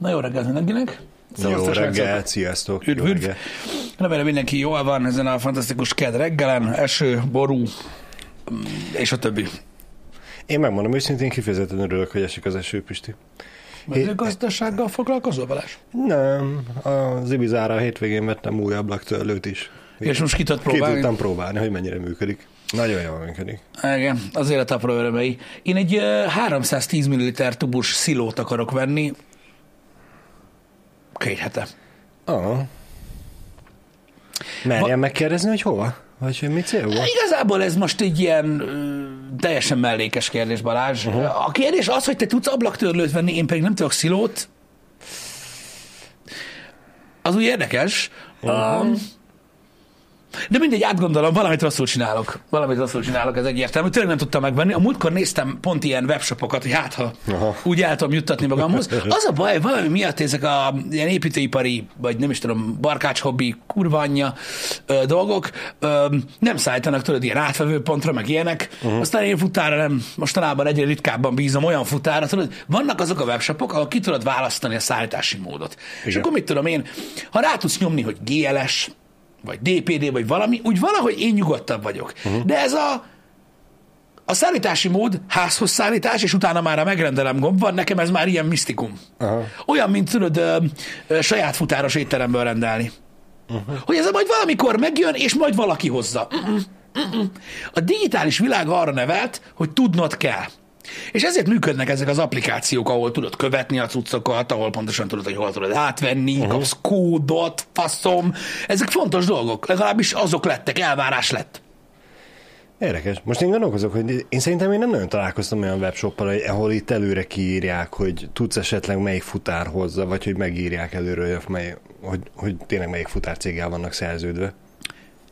Na jó reggelt mindenkinek! Jó Szevasztok, srácok. reggelt, sziasztok! Üdv, Jó üdv. Remélem mindenki jól van ezen a fantasztikus ked reggelen, eső, ború, mm, és a többi. Én megmondom őszintén, kifejezetten örülök, hogy esik az eső, Pisti. Mezőgazdasággal foglalkozol, Balázs? Nem, az Ibizára a hétvégén vettem új ablaktörlőt is. És most ki tudod Ki próbálni? tudtam próbálni, hogy mennyire működik. Nagyon jól működik. Igen, az élet apró örömei. Én egy ö, 310 ml tubus szilót akarok venni. Két hete. Ah. Merjem megkérdezni, hogy hova? Vagy hogy mi célból? Igazából ez most egy ilyen ö, teljesen mellékes kérdés, Balázs. Uh-huh. A kérdés az, hogy te tudsz ablaktörlőt venni, én pedig nem tudok szilót. Az úgy érdekes. Uh-huh. Um, de mindegy, átgondolom, valamit rosszul csinálok. Valamit rosszul csinálok, ez egyértelmű. Tényleg nem tudtam megvenni. A múltkor néztem pont ilyen webshopokat, hogy hát, ha Aha. úgy el tudom juttatni magamhoz. Az a baj, valami miatt ezek a ilyen építőipari, vagy nem is tudom, barkács hobbi, kurva anyja ö, dolgok ö, nem szállítanak tudod ilyen átvevő pontra, meg ilyenek. Uh-huh. Aztán én futára nem, mostanában egyre ritkábban bízom olyan futára, tudod, vannak azok a webshopok, ahol ki tudod választani a szállítási módot. És Igen. akkor mit tudom én, ha rá tudsz nyomni, hogy GLS, vagy DPD, vagy valami, úgy valahogy én nyugodtabb vagyok. Uh-huh. De ez a a szállítási mód, házhoz szállítás, és utána már a megrendelem gomb van, nekem ez már ilyen misztikum. Aha. Olyan, mint tudod, ö, ö, saját futáros étteremből rendelni. Uh-huh. Hogy ez majd valamikor megjön, és majd valaki hozza. Mm-mm, mm-mm. A digitális világ arra nevelt, hogy tudnod kell. És ezért működnek ezek az applikációk, ahol tudod követni a cuccokat, ahol pontosan tudod, hogy hol tudod átvenni, uh-huh. kapsz kódot, faszom. Ezek fontos dolgok, legalábbis azok lettek, elvárás lett. Érdekes. Most én gondolkozok, hogy én szerintem én nem nagyon találkoztam olyan webshoppal, ahol itt előre kiírják, hogy tudsz esetleg melyik futár hozza, vagy hogy megírják előre, hogy, mely, hogy, hogy tényleg melyik futárcéggel vannak szerződve.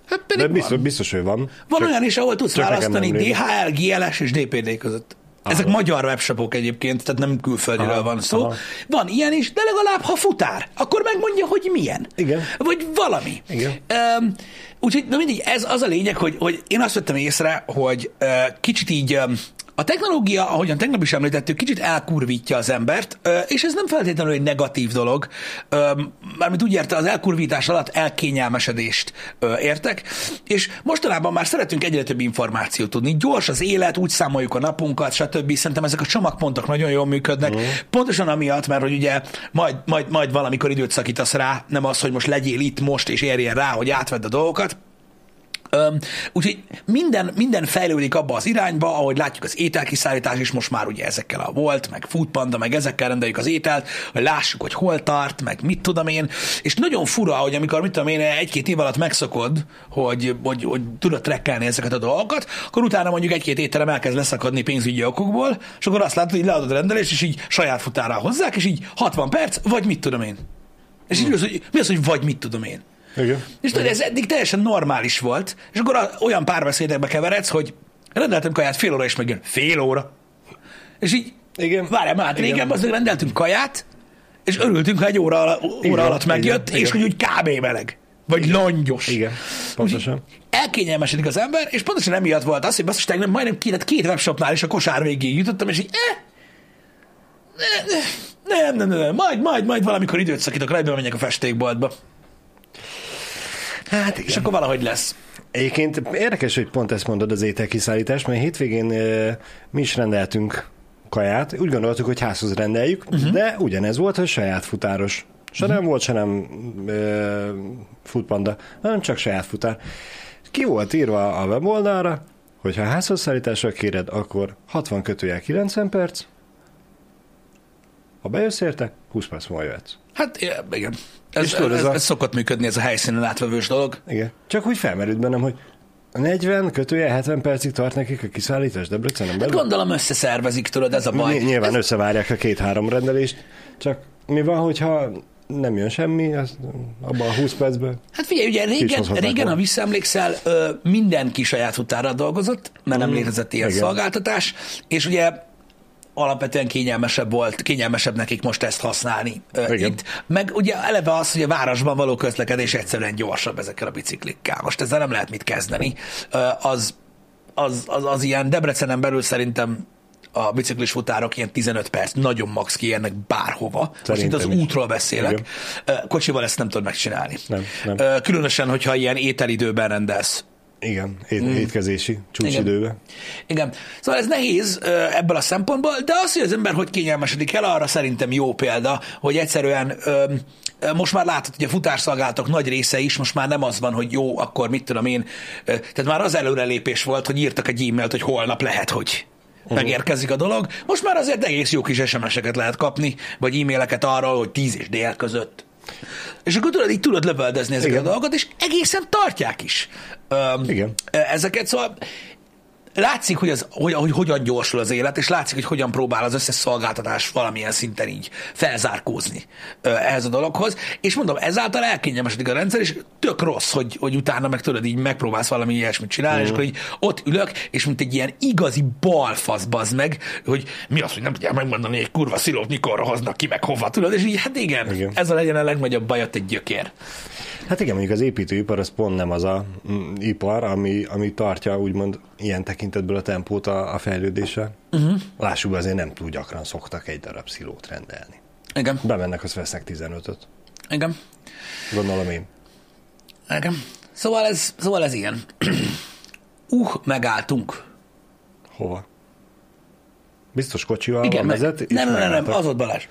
Hát pedig De biztos, van. biztos, hogy van. Van Csak- olyan is, ahol tudsz választani. DHL, GLS és DPD között. Ezek magyar webshopok egyébként, tehát nem külföldiről Aha, van szó. aha. Van ilyen is, de legalább ha futár, akkor megmondja, hogy milyen. Igen. Vagy valami. Igen. Um, úgyhogy, na mindig, ez az a lényeg, hogy, hogy én azt vettem észre, hogy uh, kicsit így um, a technológia, ahogyan tegnap is említettük, kicsit elkurvítja az embert, és ez nem feltétlenül egy negatív dolog. Mármint úgy érte, az elkurvítás alatt elkényelmesedést értek, és mostanában már szeretünk egyre több információt tudni. Gyors az élet, úgy számoljuk a napunkat, stb. Szerintem ezek a csomagpontok nagyon jól működnek. Mhm. Pontosan amiatt, mert hogy ugye majd, majd, majd valamikor időt szakítasz rá, nem az, hogy most legyél itt most, és érjen rá, hogy átvedd a dolgokat. Öm, úgyhogy minden, minden fejlődik abba az irányba, ahogy látjuk az ételkiszállítás is most már ugye ezekkel a volt, meg Foodpanda, meg ezekkel rendeljük az ételt, hogy lássuk, hogy hol tart, meg mit tudom én, és nagyon fura, hogy amikor mit tudom én egy-két év alatt megszakod, hogy, hogy, hogy tudod trekkelni ezeket a dolgokat, akkor utána mondjuk egy-két étterem elkezd leszakadni pénzügyi okokból, és akkor azt látod, hogy leadod a rendelést, és így saját futára hozzák, és így 60 perc, vagy mit tudom én. És így az, hogy mi az, hogy vagy mit tudom én. Igen. És tudod, ez eddig teljesen normális volt, és akkor olyan párbeszédekbe keveredsz, hogy rendeltem kaját fél óra, és megjön fél óra. És így, Igen. várjál már, hát Igen. régen azért rendeltünk kaját, és örültünk, ha egy óra, ala- óra Igen, alatt megjött, igen, és igen. hogy úgy kb. meleg. Vagy langyos. Igen, pontosan. Elkényelmesedik az ember, és pontosan emiatt volt az, hogy basszus, tegnap majdnem két, két webshopnál is a kosár végéig jutottam, és így, eh, nem, nem, nem, nem, majd, majd, majd valamikor időt szakítok, rá, menjek a festékboltba. Hát És akkor valahogy lesz. Egyébként érdekes, hogy pont ezt mondod az ételkiszállítás, mert hétvégén ö, mi is rendeltünk kaját. Úgy gondoltuk, hogy házhoz rendeljük, uh-huh. de ugyanez volt, hogy saját futáros. Se uh-huh. nem volt, se nem ö, futpanda, hanem csak saját futár. Ki volt írva a weboldalra, hogy ha házhoz szállításra kéred, akkor 60 kötőjel 90 perc, ha bejössz érte, 20 perc múlva jöhetsz. Hát igen. Ez, tudod, ez, ez a- ez szokott működni, ez a helyszínen átvevős dolog. Igen. Csak úgy felmerült bennem, hogy a 40 kötője 70 percig tart nekik a kiszállítás Debrecenen Hát belül? gondolom összeszervezik, tudod, ez a baj. Ny- Nyilván ez, összevárják a két-három rendelést, csak mi van, hogyha nem jön semmi, az abban a 20 percben? hát figyelj, ugye régen, régen ha visszaemlékszel, mindenki saját futárral dolgozott, mert nem létezett ilyen Mm, igen. szolgáltatás, és ugye alapvetően kényelmesebb volt, kényelmesebb nekik most ezt használni ö, Igen. itt. Meg ugye eleve az, hogy a városban való közlekedés egyszerűen gyorsabb ezekkel a biciklikkel. Most ezzel nem lehet mit kezdeni. Ö, az, az, az, az ilyen Debrecenen belül szerintem a biciklis futárok ilyen 15 perc, nagyon max kiérnek bárhova. Most itt Szerintem az útról beszélek. Ö, Kocsival ezt nem tudod megcsinálni. Nem, nem. Különösen, hogyha ilyen ételidőben rendelsz. Igen, ét, mm. étkezési csúcsidőbe. Igen. Szóval ez nehéz ebből a szempontból, de az, hogy az ember hogy kényelmesedik el, arra szerintem jó példa, hogy egyszerűen ö, ö, most már látod, hogy a futárszolgálatok nagy része is most már nem az van, hogy jó, akkor mit tudom én. Tehát már az előrelépés volt, hogy írtak egy e-mailt, hogy holnap lehet, hogy megérkezik a dolog. Most már azért egész jó kis SMS-eket lehet kapni, vagy e-maileket arról, hogy 10 és dél között. És akkor tudod, így tudod lövöldözni ezeket Igen. a dolgokat, és egészen tartják is. Öm, Igen. Ezeket, szóval látszik, hogy, az, hogy, hogy hogyan gyorsul az élet, és látszik, hogy hogyan próbál az összes szolgáltatás valamilyen szinten így felzárkózni ö, ehhez a dologhoz. És mondom, ezáltal elkényelmesedik a rendszer, és tök rossz, hogy, hogy utána meg tudod, így megpróbálsz valami ilyesmit csinálni, mm. és akkor így ott ülök, és mint egy ilyen igazi balfasz bazd meg, hogy mi az, hogy nem tudják megmondani, hogy egy kurva szilót mikorra hoznak ki, meg hova, tudod, és így, hát igen, igen. Ez a legyen a legnagyobb bajot egy gyökér. Hát igen, mondjuk az építőipar az pont nem az a mm, ipar, ami, ami tartja úgymond ilyen tekintetből a tempót a, a fejlődéssel. Uh-huh. Lássuk, azért nem túl gyakran szoktak egy darab szilót rendelni. Igen, Bemennek, azt vesznek 15-öt. igen. Gondolom én. Igen. Szóval ez, szóval ez ilyen. Uh, megálltunk. Hova? Biztos kocsival Igen, meg, vezet, nem, nem, nem, nem, az volt Balázs.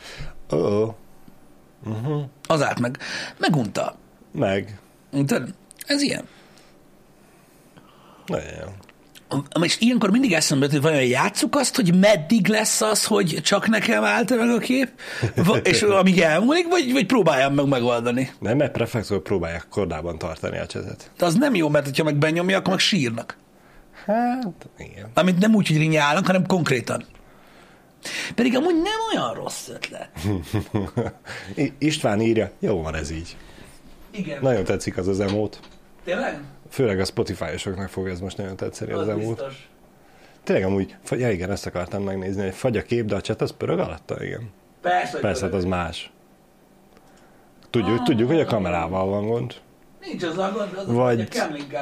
Ó, Az állt meg. Megunta. meg. Tudod? Ez ilyen. Nagyon jó. És ilyenkor mindig eszembe jut, hogy vajon játsszuk azt, hogy meddig lesz az, hogy csak nekem állt meg a kép, és amíg elmúlik, vagy, vagy próbáljam meg megoldani. Nem, mert prefektor próbálják kordában tartani a csezet. De az nem jó, mert ha meg benyomja, akkor meg sírnak. Hát, igen. Amit nem úgy, hogy rinyálnak, hanem konkrétan. Pedig amúgy nem olyan rossz ötlet. István írja, jó van ez így. Igen. Nagyon tetszik az az emót. Tényleg? Főleg a Spotify-osoknak fog ez most nagyon tetszeni az, Az emót. biztos. Tényleg amúgy, ja igen, ezt akartam megnézni, hogy fagy a kép, de a chat az pörög alatta, igen. Persze, Persze, hát az más. Tudjuk, tudjuk, hogy a kamerával van gond. Nincs az a gond, az Vagy-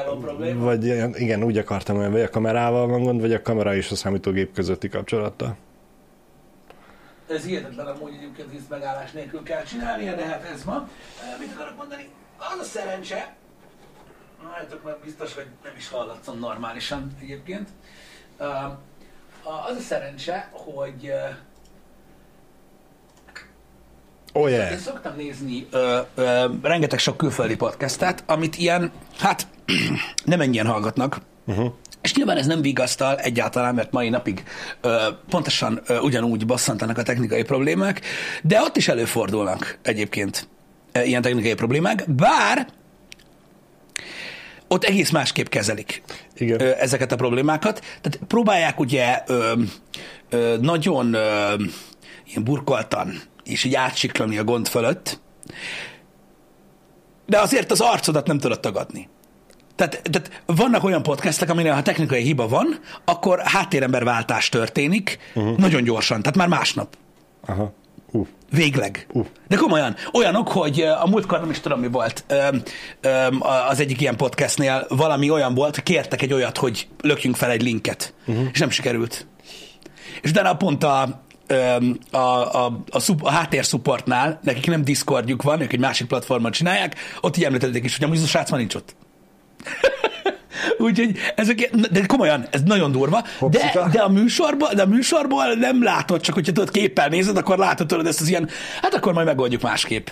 a probléma. Vagy igen, úgy akartam mondani, vagy a kamerával van gond, vagy a kamera és a számítógép közötti kapcsolattal. Ez hihetetlen amúgy egyébként megállás nélkül kell csinálnia, de hát ez. Ö, Mit akarok mondani? Az a szerencse, Álljátok meg biztos, hogy nem is hallatszom normálisan egyébként. Az a szerencse, hogy Oh Én yeah. szoktam nézni ö, ö, rengeteg sok külföldi podcastet, amit ilyen, hát nem ennyien hallgatnak. Uh-huh. És nyilván ez nem vigasztal egyáltalán, mert mai napig ö, pontosan ö, ugyanúgy bosszantanak a technikai problémák, de ott is előfordulnak egyébként ö, ilyen technikai problémák, bár ott egész másképp kezelik Igen. ezeket a problémákat. Tehát próbálják ugye ö, ö, nagyon ö, ilyen burkoltan és így átsiklani a gond fölött, de azért az arcodat nem tudod tagadni. Tehát, tehát vannak olyan podcastek, aminél ha technikai hiba van, akkor háttéremberváltás történik uh-huh. nagyon gyorsan, tehát már másnap. Aha. Uh. Végleg. Uh. De komolyan, olyanok, hogy a múltkor nem is tudom, mi volt, öm, öm, az egyik ilyen podcastnél valami olyan volt, kértek egy olyat, hogy lökjünk fel egy linket, uh-huh. és nem sikerült. És utána pont a, öm, a, a, a, szup, a háttérszupportnál, nekik nem Discordjuk van, ők egy másik platformon csinálják, ott így említették is, hogy amúgy a srác van nincs ott. Úgyhogy ezek, de komolyan, ez nagyon durva, de, Hopsika. de a műsorból, de a műsorból nem látod, csak hogyha tudod képpel nézed, akkor látod tudod ezt az ilyen, hát akkor majd megoldjuk másképp.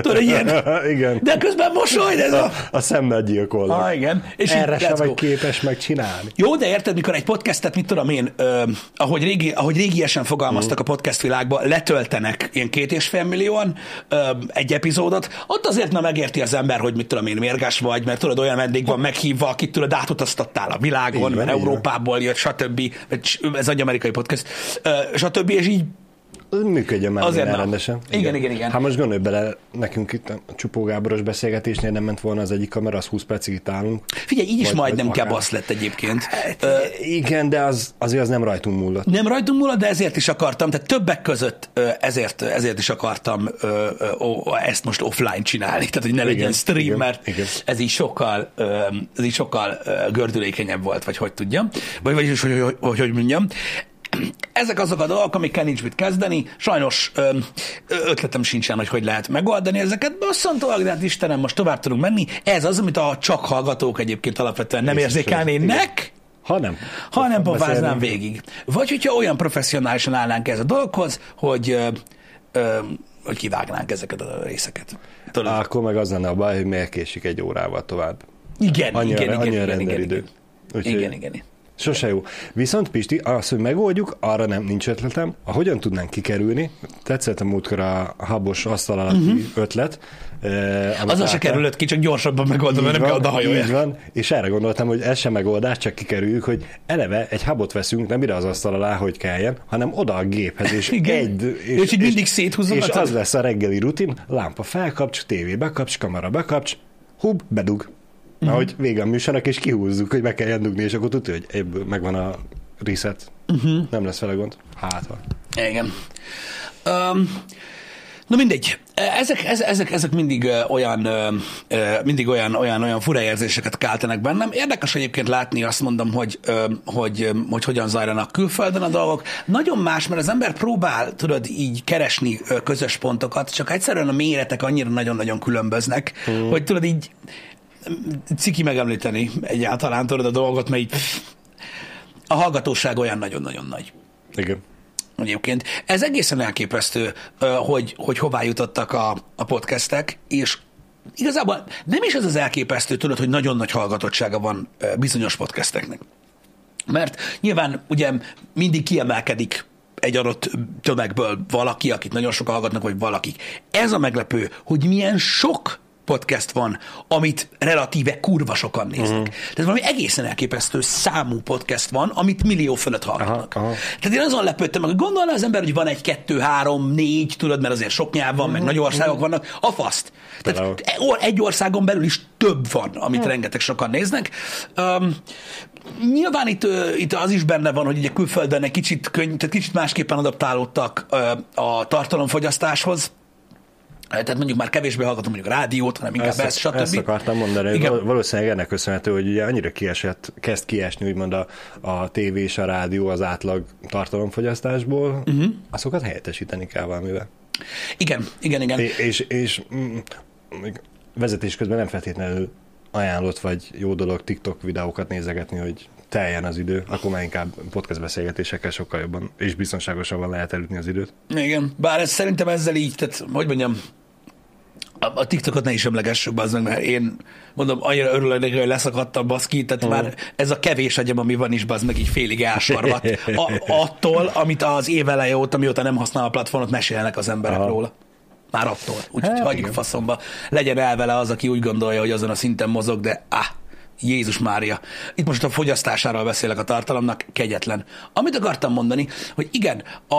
Tudod, ilyen, igen. de közben mosoly, ez a... A szemmel gyilkolnak. Ah, igen. És Erre így, sem vagy go. képes megcsinálni. Jó, de érted, mikor egy podcastet, mit tudom én, ö, ahogy, régi, ahogy régiesen fogalmaztak Mm. a podcast világban, letöltenek ilyen két és fél millióan ö, egy epizódot, ott azért nem megérti az ember, hogy mit tudom én, mérges vagy, mert tudod, olyan vendég van meghívva, akit tudod, átutaztattál a világon, van, mert. Európából jött, stb. Ez egy amerikai podcast, ö, stb. És így működjön már Azért rendesen. Igen, igen, igen. Hát most gondolj bele, nekünk itt a Csupó Gáboros beszélgetésnél nem ment volna az egyik kamera, az 20 percig itt állunk. Figyelj, így is Vagy- majdnem akár. kebasz lett egyébként. Hát, igen, de az, azért az nem rajtunk múlott. Nem rajtunk múlott, de ezért is akartam, tehát többek között ezért, ezért is akartam ezt most offline csinálni, tehát hogy ne legyen Igen, stream, igen, mert igen. ez így sokkal, ez így sokkal gördülékenyebb volt, vagy hogy tudjam, vagy vagyis, hogy, hogy, hogy, hogy mondjam. Ezek azok a dolgok, amikkel nincs mit kezdeni. Sajnos ö, ötletem sincsen, hogy hogy lehet megoldani ezeket. Bosszantóak, de hát Istenem, most tovább tudunk menni. Ez az, amit a csak hallgatók egyébként alapvetően nem Biztos, érzékelnének, Ha nem. ha nem pofáznám végig. Vagy hogyha olyan professzionálisan állnánk ez a dologhoz, hogy, ö, ö, hogy kivágnánk ezeket a részeket. Tudod? Akkor meg az lenne a baj, hogy miért késik egy órával tovább. igen, Annyira, igen, igen, annyira igen, igen, renderidő. igen, Úgyhogy igen, igen. Sose jó. Viszont Pisti, az, hogy megoldjuk, arra nem nincs ötletem. A hogyan tudnánk kikerülni, tetszett a múltkor a habos asztal alatti uh-huh. ötlet. Eh. Azzal se kerülött ki, csak gyorsabban megoldom, mert nem kell odahajolni. Így van, és erre gondoltam, hogy ez sem megoldás, csak kikerüljük, hogy eleve egy habot veszünk, nem ide az asztal alá, hogy kelljen, hanem oda a géphez, és Igen. egy... És így mindig széthúzogatod? És az lesz a reggeli rutin, lámpa felkapcs, tévé bekapcs, kamera bekapcs, hub, bedug. Mhm. Na, hogy vége a műsornak, és kihúzzuk, hogy meg kell dugni, és akkor tudja, hogy ebből megvan a reset. Uh-huh. Nem lesz vele gond. Hát van. Igen. Um, na mindegy. Ezek, ezek, ezek, mindig olyan, mindig olyan, olyan, olyan fura érzéseket keltenek bennem. Érdekes egyébként látni, azt mondom, hogy, hogy, hogy hogyan zajlanak külföldön a dolgok. Nagyon más, mert az ember próbál, tudod, így keresni közös pontokat, csak egyszerűen a méretek annyira nagyon-nagyon különböznek, mm. hogy tudod így ciki megemlíteni egyáltalán, tudod a dolgot, mert így a hallgatóság olyan nagyon-nagyon nagy Igen. egyébként. Ez egészen elképesztő, hogy, hogy hová jutottak a, a podcastek, és igazából nem is ez az elképesztő, tudod, hogy nagyon nagy hallgatottsága van bizonyos podcasteknek. Mert nyilván ugye mindig kiemelkedik egy adott tömegből valaki, akit nagyon sokan hallgatnak, vagy valakik. Ez a meglepő, hogy milyen sok podcast van, amit relatíve kurva sokan néznek. Uh-huh. Tehát valami egészen elképesztő számú podcast van, amit millió fölött hallgatnak. Aha, aha. Tehát én azon lepődtem meg, gondolna az ember, hogy van egy, kettő, három, négy, tudod, mert azért sok nyelv van, Mhm. meg nagy országok vannak, a faszt. Például. Tehát egy országon belül is több van, amit rengeteg sokan néznek. Um, nyilván itt, itt az is benne van, hogy ugye külföldön egy kicsit, könny, tehát kicsit másképpen adaptálódtak a tartalomfogyasztáshoz. Tehát mondjuk már kevésbé hallgatom mondjuk rádiót, hanem inkább ezt, Ezt, stb. ezt akartam mondani, hogy Igen. valószínűleg ennek köszönhető, hogy ugye annyira kiesett, kezd kiesni úgymond a, a tévé és a rádió az átlag tartalomfogyasztásból, uh-huh. azokat helyettesíteni kell valamivel. Igen, igen, igen. És, és, és mm, vezetés közben nem feltétlenül ajánlott vagy jó dolog TikTok videókat nézegetni, hogy teljen az idő, akkor már inkább podcast beszélgetésekkel sokkal jobban és biztonságosabban lehet elütni az időt. Igen, bár ez, szerintem ezzel így, tehát hogy mondjam, a, TikTokot ne is emlegessük, az meg, mert én mondom, annyira örülök neki, hogy leszakadtam baszki, tehát uh. már ez a kevés agyam, ami van is, az meg így félig elsarvat. A, attól, amit az év eleje óta, mióta nem használ a platformot, mesélnek az emberek Aha. róla. Már attól. Úgyhogy Hát, hagyjuk igen. faszomba. Legyen el vele az, aki úgy gondolja, hogy azon a szinten mozog, de ah, Jézus Mária. Itt most a fogyasztásáról beszélek a tartalomnak, kegyetlen. Amit akartam mondani, hogy igen, a,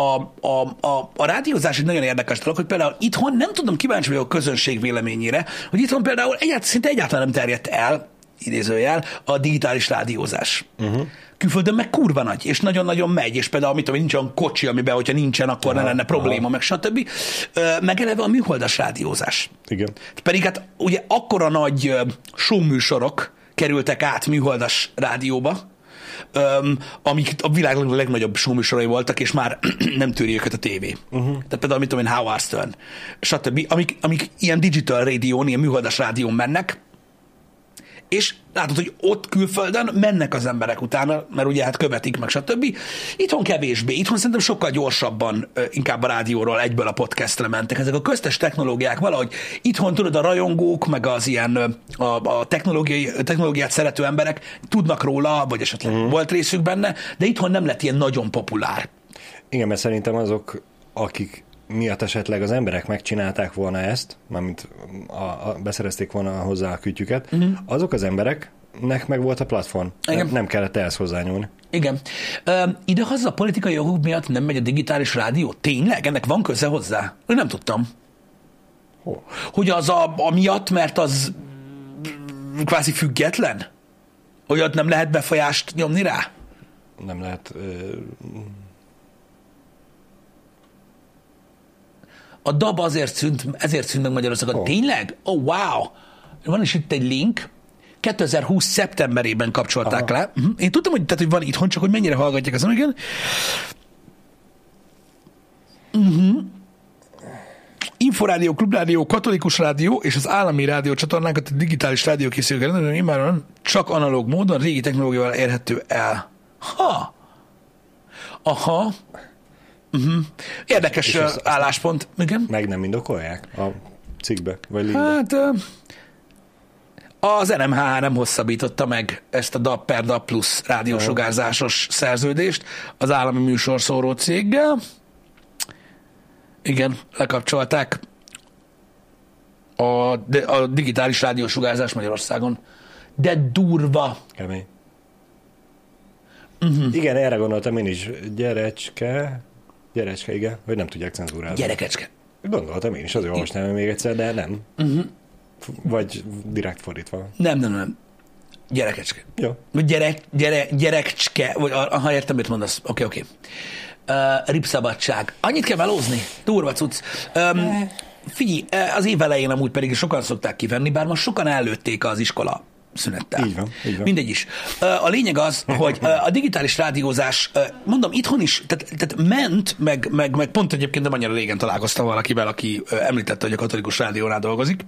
a, a, a, a rádiózás egy nagyon érdekes dolog, hogy például itthon nem tudom, kíváncsi vagyok a közönség véleményére, hogy itthon például egyáltalán, szinte egyáltalán nem terjedt el, idézőjel, a digitális rádiózás. Uh-huh. Külföldön meg kurva nagy, és nagyon-nagyon megy, és például, mit tudom, nincs olyan kocsi, amiben, hogyha nincsen, akkor ne lenne probléma, meg stb. Meg eleve a műholdas rádiózás. Igen. Pedig hát ugye akkora nagy showműsorok kerültek át műholdas rádióba, öm, amik a világ leg- legnagyobb showműsorai voltak, és már nem tűri őket a tévé. Uh-huh. Tehát például, mit tudom én, Howard Stern, stb., amik, amik ilyen digital rádión, ilyen műholdas rádión mennek, és látod, hogy ott külföldön mennek az emberek utána, mert ugye hát követik meg, stb. Itthon kevésbé. Itthon szerintem sokkal gyorsabban inkább a rádióról egyből a podcastre mentek. Ezek a köztes technológiák valahogy itthon tudod, a rajongók, meg az ilyen a, a technológiai, technológiát szerető emberek tudnak róla, vagy esetleg mm. volt részük benne, de itthon nem lett ilyen nagyon populár. Igen, mert szerintem azok, akik miatt esetleg az emberek megcsinálták volna ezt, mármint a, a, beszerezték volna hozzá a kütyüket, uh-huh. azok az emberek nek meg volt a platform. Igen. Nem kellett ehhez hozzányúlni. Igen. Ide-haza a politikai jogok miatt nem megy a digitális rádió? Tényleg? Ennek van köze hozzá? Én nem tudtam. Hol? Hogy az a, a miatt, mert az kvázi független? Hogy ott nem lehet befolyást nyomni rá? Nem lehet... Ö, A DAB azért szűnt, ezért szűnt meg Magyarországon. Oh. Tényleg? Oh, wow! Van is itt egy link. 2020. szeptemberében kapcsolták Aha. le. Uh-huh. Én tudtam, hogy, tehát, hogy van itthon, csak hogy mennyire hallgatják az igen. Uh-huh. Inforádió, Klubrádió, Katolikus Rádió és az állami rádió csatornákat a digitális rádió készülők rendelő immáron csak analóg módon régi technológiával érhető el. Ha! Aha. Uh-huh. Érdekes És azt- álláspont. Igen. meg nem indokolják a cikkbe, vagy linkbe. Hát az NMH nem hosszabbította meg ezt a DAP per DAP plusz rádiósugárzásos szerződést az állami műsorszóró céggel. Igen, lekapcsolták a, a digitális rádiósugárzás Magyarországon. De durva. Kemény. Uh-huh. Igen, erre gondoltam én is. Gyerecske, gyerecske, igen, hogy nem tudják cenzúrálni. Gyerekecske. Gondoltam én is, azért olvasnám még egyszer, de nem. Uh-huh. Vagy direkt fordítva. Nem, nem, nem. Gyerekecske. Jó. Vagy gyerek, gyere, gyerekcske, vagy aha, értem, mit mondasz. Oké, oké. Uh, ripszabadság. Annyit kell melózni? Durva cucc. Um, figyelj, eh, az év elején amúgy pedig sokan szokták kivenni, bár most sokan előtték az iskola szünettel. Így van, így van. Mindegy is. A lényeg az, hogy a digitális rádiózás, mondom, itthon is, tehát, tehát ment, meg, meg, meg pont egyébként nem annyira régen találkoztam valakivel, aki említette, hogy a katolikus rádiónál dolgozik,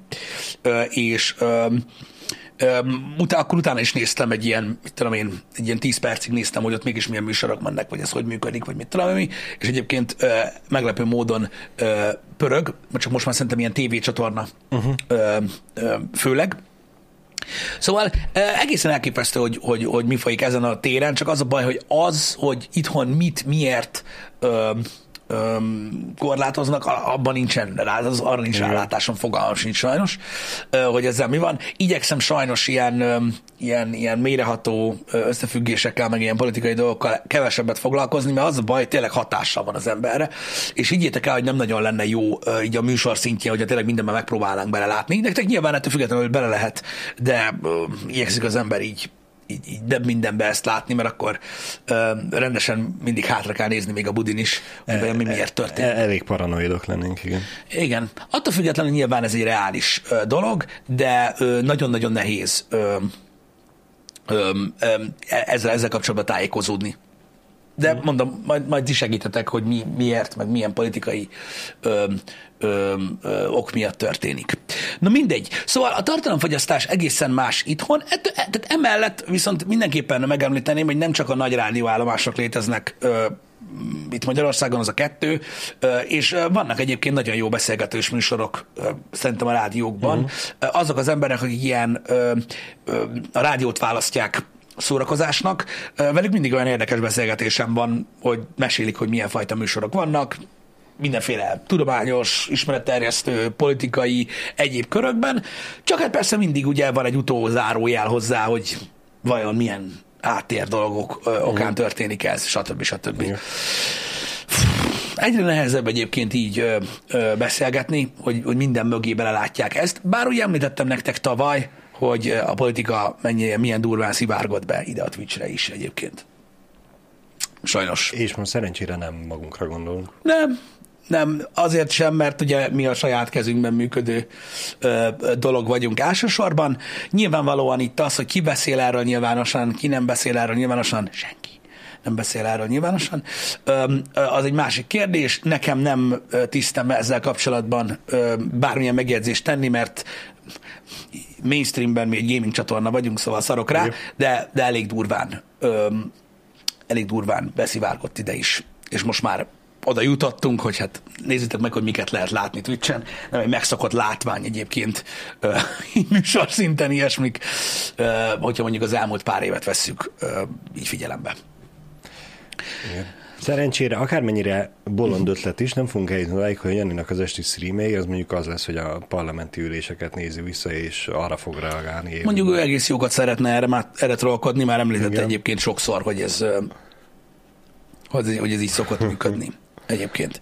és utána, akkor utána is néztem egy ilyen, mit tudom én, egy ilyen 10 percig néztem, hogy ott mégis milyen műsorok mennek, vagy ez hogy működik, vagy mit tudom én, és egyébként meglepő módon pörög, csak most már szerintem ilyen tévécsatorna uh-huh. uh, uh, főleg, Szóval egészen elképesztő, hogy, hogy, hogy mi folyik ezen a téren, csak az a baj, hogy az, hogy itthon mit, miért ö, ö, korlátoznak, abban nincsen rá, az arra nincs rálátásom, fogalmam sincs sajnos, ö, hogy ezzel mi van. Igyekszem sajnos ilyen, ö, ilyen, ilyen méreható összefüggésekkel, meg ilyen politikai dolgokkal kevesebbet foglalkozni, mert az a baj, hogy tényleg hatással van az emberre, és higgyétek el, hogy nem nagyon lenne jó ö, így a műsor szintje, hogyha tényleg mindenben megpróbálnánk belelátni. Nektek nyilván ettől függetlenül bele lehet, de ö, igyekszik az ember így így, így nem mindenbe ezt látni, mert akkor ö, rendesen mindig hátra kell nézni még a budin is, hogy vajon mi miért történt. E- elég paranoidok lennénk, igen. Igen. Attól függetlenül nyilván ez egy reális ö, dolog, de ö, nagyon-nagyon nehéz ö, ö, ö, ezzel, ezzel kapcsolatban tájékozódni. De mondom, majd, majd ti segítetek, hogy mi, miért, meg milyen politikai ö, ö, ö, ok miatt történik. Na mindegy. Szóval a tartalomfogyasztás egészen más itthon, Et, tehát emellett viszont mindenképpen megemlíteném, hogy nem csak a nagy rádióállomások léteznek ö, itt Magyarországon az a kettő, és vannak egyébként nagyon jó beszélgetős műsorok szerintem a rádiókban. Uh-huh. Azok az emberek, akik ilyen a rádiót választják szórakozásnak, velük mindig olyan érdekes beszélgetésem van, hogy mesélik, hogy milyen fajta műsorok vannak, mindenféle tudományos, ismeretterjesztő, politikai, egyéb körökben, csak hát persze mindig ugye van egy utózárójel hozzá, hogy vajon milyen áttér dolgok ö, okán történik ez, stb. stb. Igen. Egyre nehezebb egyébként így ö, ö, beszélgetni, hogy, hogy minden mögé belelátják ezt. Bár ugye említettem nektek tavaly, hogy ö, a politika mennyi, milyen durván szivárgott be ide a Twitchre is egyébként. Sajnos. És most szerencsére nem magunkra gondolunk. Nem, nem, azért sem, mert ugye mi a saját kezünkben működő ö, dolog vagyunk elsősorban. Nyilvánvalóan itt az, hogy ki beszél erről nyilvánosan, ki nem beszél erről nyilvánosan, senki nem beszél erről nyilvánosan. Az egy másik kérdés. Nekem nem tisztem ezzel kapcsolatban bármilyen megjegyzést tenni, mert mainstreamben mi egy gaming csatorna vagyunk, szóval szarok rá, de, de elég durván ö, elég durván beszivárgott ide is, és most már oda jutottunk, hogy hát nézzétek meg, hogy miket lehet látni Twitch-en. Nem egy megszokott látvány egyébként ö, műsor szinten ilyesmik, ö, hogyha mondjuk az elmúlt pár évet vesszük ö, így figyelembe. Igen. Szerencsére, akármennyire bolond ötlet is, nem fogunk eljutni odáig, hogy Janinak az esti streamjei, az mondjuk az lesz, hogy a parlamenti üléseket nézi vissza, és arra fog reagálni. Évben. Mondjuk ő egész jókat szeretne erre, már, erre trollkodni, már említette Igen. egyébként sokszor, hogy ez, hogy ez, így szokott működni. Egyébként.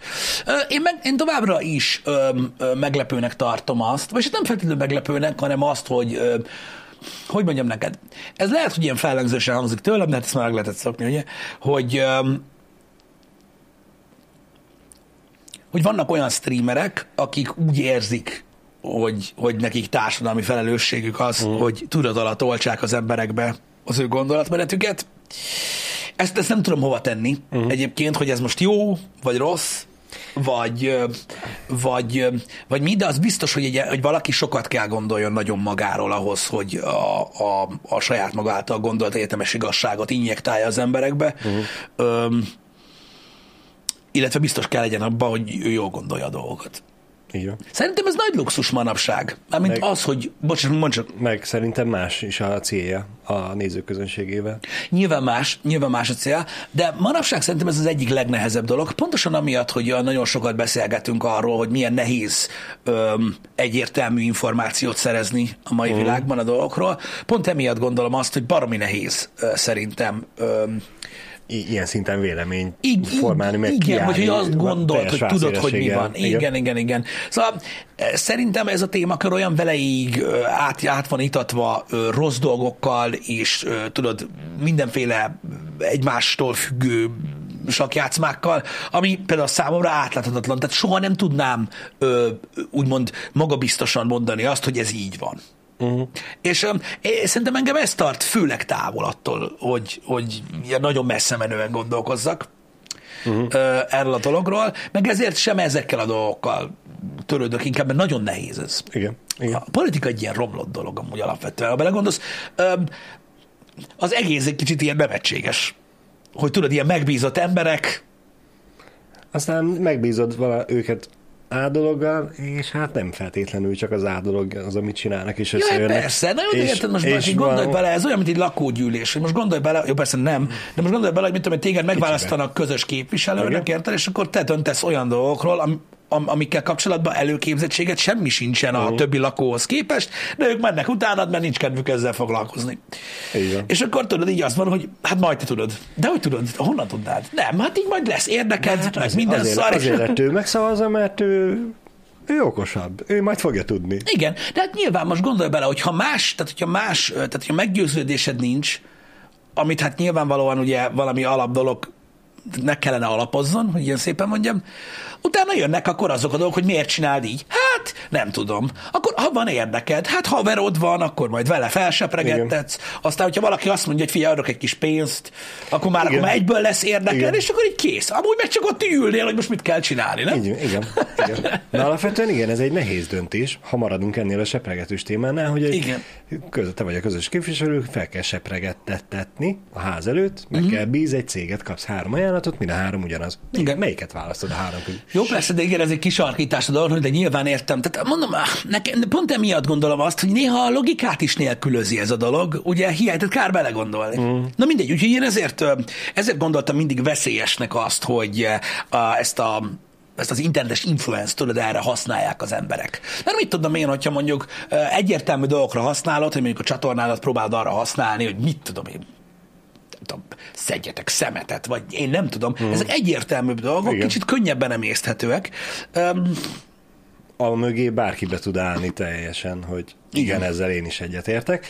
Én, meg, én továbbra is ö, ö, meglepőnek tartom azt, vagy nem feltétlenül meglepőnek, hanem azt, hogy ö, hogy mondjam neked, ez lehet, hogy ilyen fellengzősen hangzik tőlem, de hát ezt már meg lehetett szokni, ugye, hogy ö, hogy vannak olyan streamerek, akik úgy érzik, hogy, hogy nekik társadalmi felelősségük az, mm. hogy tudat alatt oltsák az emberekbe az ő gondolatmenetüket. Ezt, ezt nem tudom hova tenni mm. egyébként, hogy ez most jó, vagy rossz, vagy, vagy, vagy mi, de az biztos, hogy, egy, hogy valaki sokat kell gondoljon nagyon magáról ahhoz, hogy a, a, a saját maga által gondolt egyetemes igazságot injektálja az emberekbe. Mm. Öm, illetve biztos kell legyen abban, hogy ő jól gondolja a dolgokat. Van. Szerintem ez nagy luxus manapság. Mármint Meg- az, hogy, bocsánat, mondd csak, Meg szerintem más is a célja a nézőközönségével. nyilván más, nyilván más a cél, de manapság szerintem ez az egyik legnehezebb dolog, pontosan amiatt, hogy nagyon sokat beszélgetünk arról, hogy milyen nehéz öm, egyértelmű információt szerezni a mai mm. világban a dolgokról. Pont emiatt gondolom azt, hogy baromi nehéz szerintem öm, ilyen szinten vélemény Ig- formálni, meg igen, vagy hogy kiállni azt gondolt, hogy tudod, hogy mi van. Igen, igen, igen. igen. Szóval eh, szerintem ez a témakör olyan veleig ö, át, át van itatva ö, rossz dolgokkal, és tudod, mindenféle egymástól függő sakjátszmákkal, ami például számomra átláthatatlan. Tehát soha nem tudnám ö, úgymond magabiztosan mondani azt, hogy ez így van. Uh-huh. És én szerintem engem ez tart főleg távol attól, hogy, hogy ilyen nagyon messze menően gondolkozzak uh-huh. erről a dologról, meg ezért sem ezekkel a dolgokkal törődök inkább, mert nagyon nehéz ez. Igen, igen. A politika egy ilyen romlott dolog amúgy alapvetően. Ha belegondolsz, az egész egy kicsit ilyen nevetséges. Hogy tudod, ilyen megbízott emberek, Aztán megbízod vala őket A dologgal, és hát nem feltétlenül csak az A dolog az, amit csinálnak, és hát összejönnek. persze, na jó, de érted, most és gondolj valahol- bele, ez olyan, mint egy lakógyűlés, hogy most gondolj bele, jó, persze nem, de most gondolj bele, hogy mit tudom, én, téged megválasztanak közös képviselőnek, érted, és akkor te döntesz olyan dolgokról, am, am, amikkel kapcsolatban előképzettséget semmi sincsen a többi lakóhoz képest, de ők mennek utánad, mert nincs kedvük ezzel foglalkozni. Van. És akkor tudod, így az van, hogy hát majd te tudod. De hogy tudod? Honnan tudnád? Nem, hát így majd lesz érdeked, hát meg minden azért, szar. azért lett ő megszavazza, mert ő, ő okosabb. Ő majd fogja tudni. Igen, de hát nyilván most gondolj bele, hogy ha más, tehát hogyha más, tehát hogyha meggyőződésed nincs, amit hát nyilvánvalóan ugye valami alap dolog ne kellene alapozzon, hogy ilyen szépen mondjam, utána jönnek akkor azok a dolgok, hogy miért csináld így. Hát, nem tudom. Akkor, ha van érdeked, hát haverod van, akkor majd vele felsepregettetsz. Aztán, hogyha valaki azt mondja, hogy figyelj, adok egy kis pénzt, akkor már, akkor Igen. már egyből lesz érdeked, Igen. és akkor így kész. Amúgy meg csak ott ülnél, hogy most mit kell csinálni, nem? Így, igen, igen. Na alapvetően igen, ez egy nehéz döntés, ha maradunk ennél a sepregetős témánál, hogy egy Igen. Köz, te vagy a közös képviselő, fel kell sepregettetni a ház előtt, meg kell bíz egy céget, kapsz három ajánlatot, mind a három ugyanaz. Igen. Melyiket választod a három közül? Jó, persze, de igen, ez egy kisarkítás a dolog, de nyilván értem. Tehát mondom, nekem, pont emiatt gondolom azt, hogy néha a logikát is nélkülözi ez a dolog, ugye hiány, tehát kár belegondolni. Mm. Na mindegy, úgyhogy én ezért, ezért gondoltam mindig veszélyesnek azt, hogy a, ezt a ezt az internetes influence, tudod, erre használják az emberek. Mert mit tudom én, hogyha mondjuk egyértelmű dolgokra használod, hogy mondjuk a csatornádat próbálod arra használni, hogy mit tudom én, tudom, szedjetek szemetet, vagy én nem tudom. Hmm. Ezek egyértelműbb dolgok, Igen. kicsit könnyebben emészthetőek. Um, a mögé bárki be tud állni teljesen, hogy igen, Igen. ezzel én is egyetértek.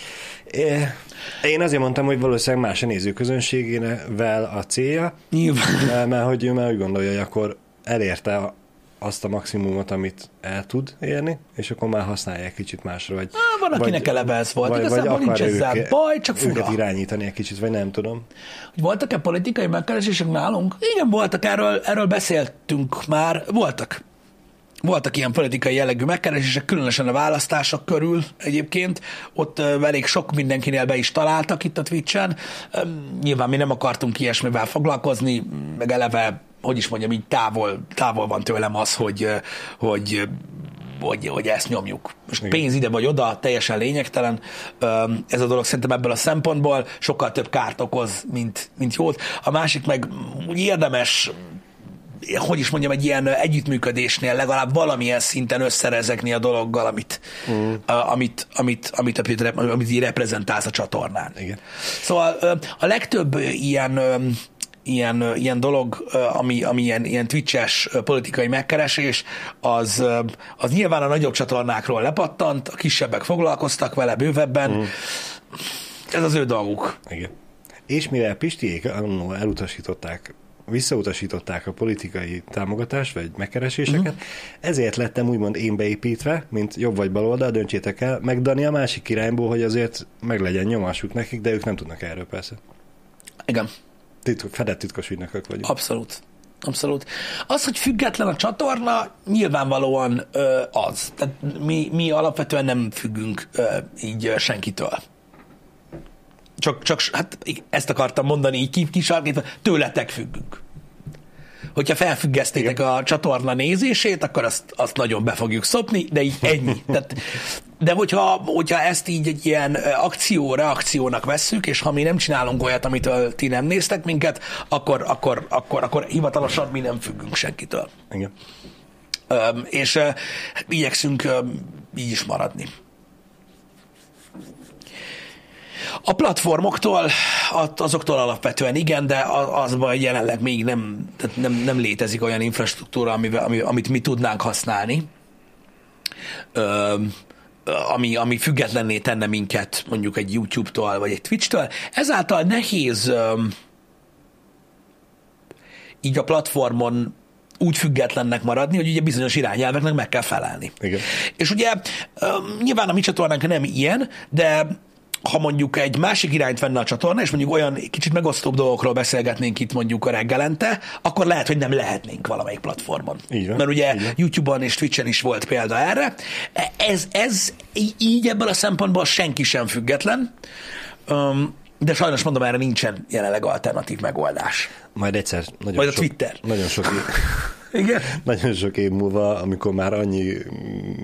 Én azért mondtam, hogy valószínűleg más a nézőközönségével a célja, nyilván. mert hogy ő már úgy gondolja, hogy akkor elérte azt a maximumot, amit el tud érni, és akkor már használják kicsit másra. Vagy, Á, van, akinek eleve ez volt. Igazából nincs akarja ezzel őke- baj, csak őket fura. irányítani egy kicsit, vagy nem tudom. Hogy Voltak-e politikai megkeresések nálunk? Igen, voltak, erről, erről beszéltünk már. Voltak. Voltak ilyen politikai jellegű megkeresések, különösen a választások körül egyébként. Ott elég sok mindenkinél be is találtak itt a Twitch-en. Nyilván mi nem akartunk ilyesmivel foglalkozni, meg eleve, hogy is mondjam, így távol, távol van tőlem az, hogy, hogy hogy, hogy ezt nyomjuk. Most Igen. pénz ide vagy oda, teljesen lényegtelen. Ez a dolog szerintem ebből a szempontból sokkal több kárt okoz, mint, mint jót. A másik meg úgy érdemes hogy is mondjam, egy ilyen együttműködésnél legalább valamilyen szinten összerezegni a dologgal, amit, mm. a, amit, amit, amit, amit, amit így reprezentálsz a csatornán. Igen. Szóval a legtöbb ilyen ilyen, ilyen dolog, ami, ami ilyen, ilyen twitches politikai megkeresés, az, az nyilván a nagyobb csatornákról lepattant, a kisebbek foglalkoztak vele bővebben. Mm. Ez az ő dolguk. Igen. És mire Pistiék elutasították visszautasították a politikai támogatást, vagy megkereséseket, uh-huh. ezért lettem úgymond én beépítve, mint jobb vagy baloldal, döntsétek el, meg Dani a másik irányból, hogy azért meg legyen nyomásuk nekik, de ők nem tudnak erről persze. Igen. Titkos, fedett titkos ügynökök vagyunk. Abszolút. Abszolút. Az, hogy független a csatorna, nyilvánvalóan ö, az. Tehát mi, mi alapvetően nem függünk ö, így ö, senkitől. Csak, csak hát ezt akartam mondani így kisarkítva, tőletek függünk. Hogyha felfüggesztétek a csatorna nézését, akkor azt, azt nagyon be fogjuk szopni, de így ennyi. Tehát, de hogyha, hogyha ezt így egy ilyen akció-reakciónak vesszük, és ha mi nem csinálunk olyat, amitől ti nem néztek minket, akkor, akkor, akkor, akkor hivatalosan mi nem függünk senkitől. Igen. Öm, és uh, igyekszünk uh, így is maradni. A platformoktól, azoktól alapvetően igen, de azban jelenleg még nem, nem, nem létezik olyan infrastruktúra, amivel, amit mi tudnánk használni, ami, ami függetlenné tenne minket mondjuk egy YouTube-tól vagy egy Twitch-től. Ezáltal nehéz így a platformon úgy függetlennek maradni, hogy ugye bizonyos irányelveknek meg kell felelni. Igen. És ugye nyilván a mi csatornánk nem ilyen, de ha mondjuk egy másik irányt venne a csatorna, és mondjuk olyan kicsit megosztóbb dolgokról beszélgetnénk itt mondjuk a reggelente, akkor lehet, hogy nem lehetnénk valamelyik platformon. Igen, Mert ugye igen. YouTube-on és Twitch-en is volt példa erre. Ez, ez így ebből a szempontból senki sem független. De sajnos mondom, erre nincsen jelenleg alternatív megoldás. Majd egyszer. Nagyon Majd a sok, Twitter. Nagyon sok Igen. Nagyon sok év múlva, amikor már annyi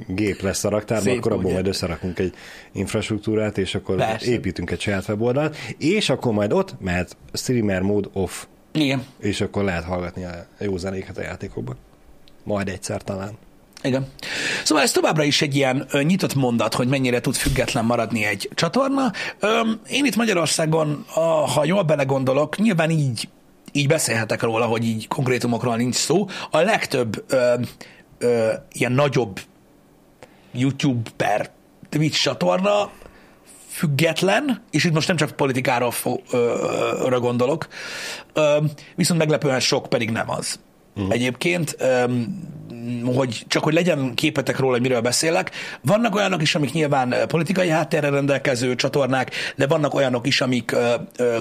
gép lesz a raktárban, akkor abból majd összerakunk egy infrastruktúrát, és akkor Persze. építünk egy saját weboldalt, és akkor majd ott mehet streamer mód off. Igen. És akkor lehet hallgatni a jó zenéket a játékokban. Majd egyszer talán. Igen. Szóval ez továbbra is egy ilyen ö, nyitott mondat, hogy mennyire tud független maradni egy csatorna. Ö, én itt Magyarországon, a, ha jól belegondolok, nyilván így így beszélhetek róla, hogy így konkrétumokról nincs szó. A legtöbb ö, ö, ilyen nagyobb YouTube per Twitch csatorna független, és itt most nem csak politikára fo- ö, ö, ö, gondolok, ö, viszont meglepően sok pedig nem az. Uh-huh. Egyébként, hogy csak hogy legyen képetek róla, hogy miről beszélek, vannak olyanok is, amik nyilván politikai háttérre rendelkező csatornák, de vannak olyanok is, amik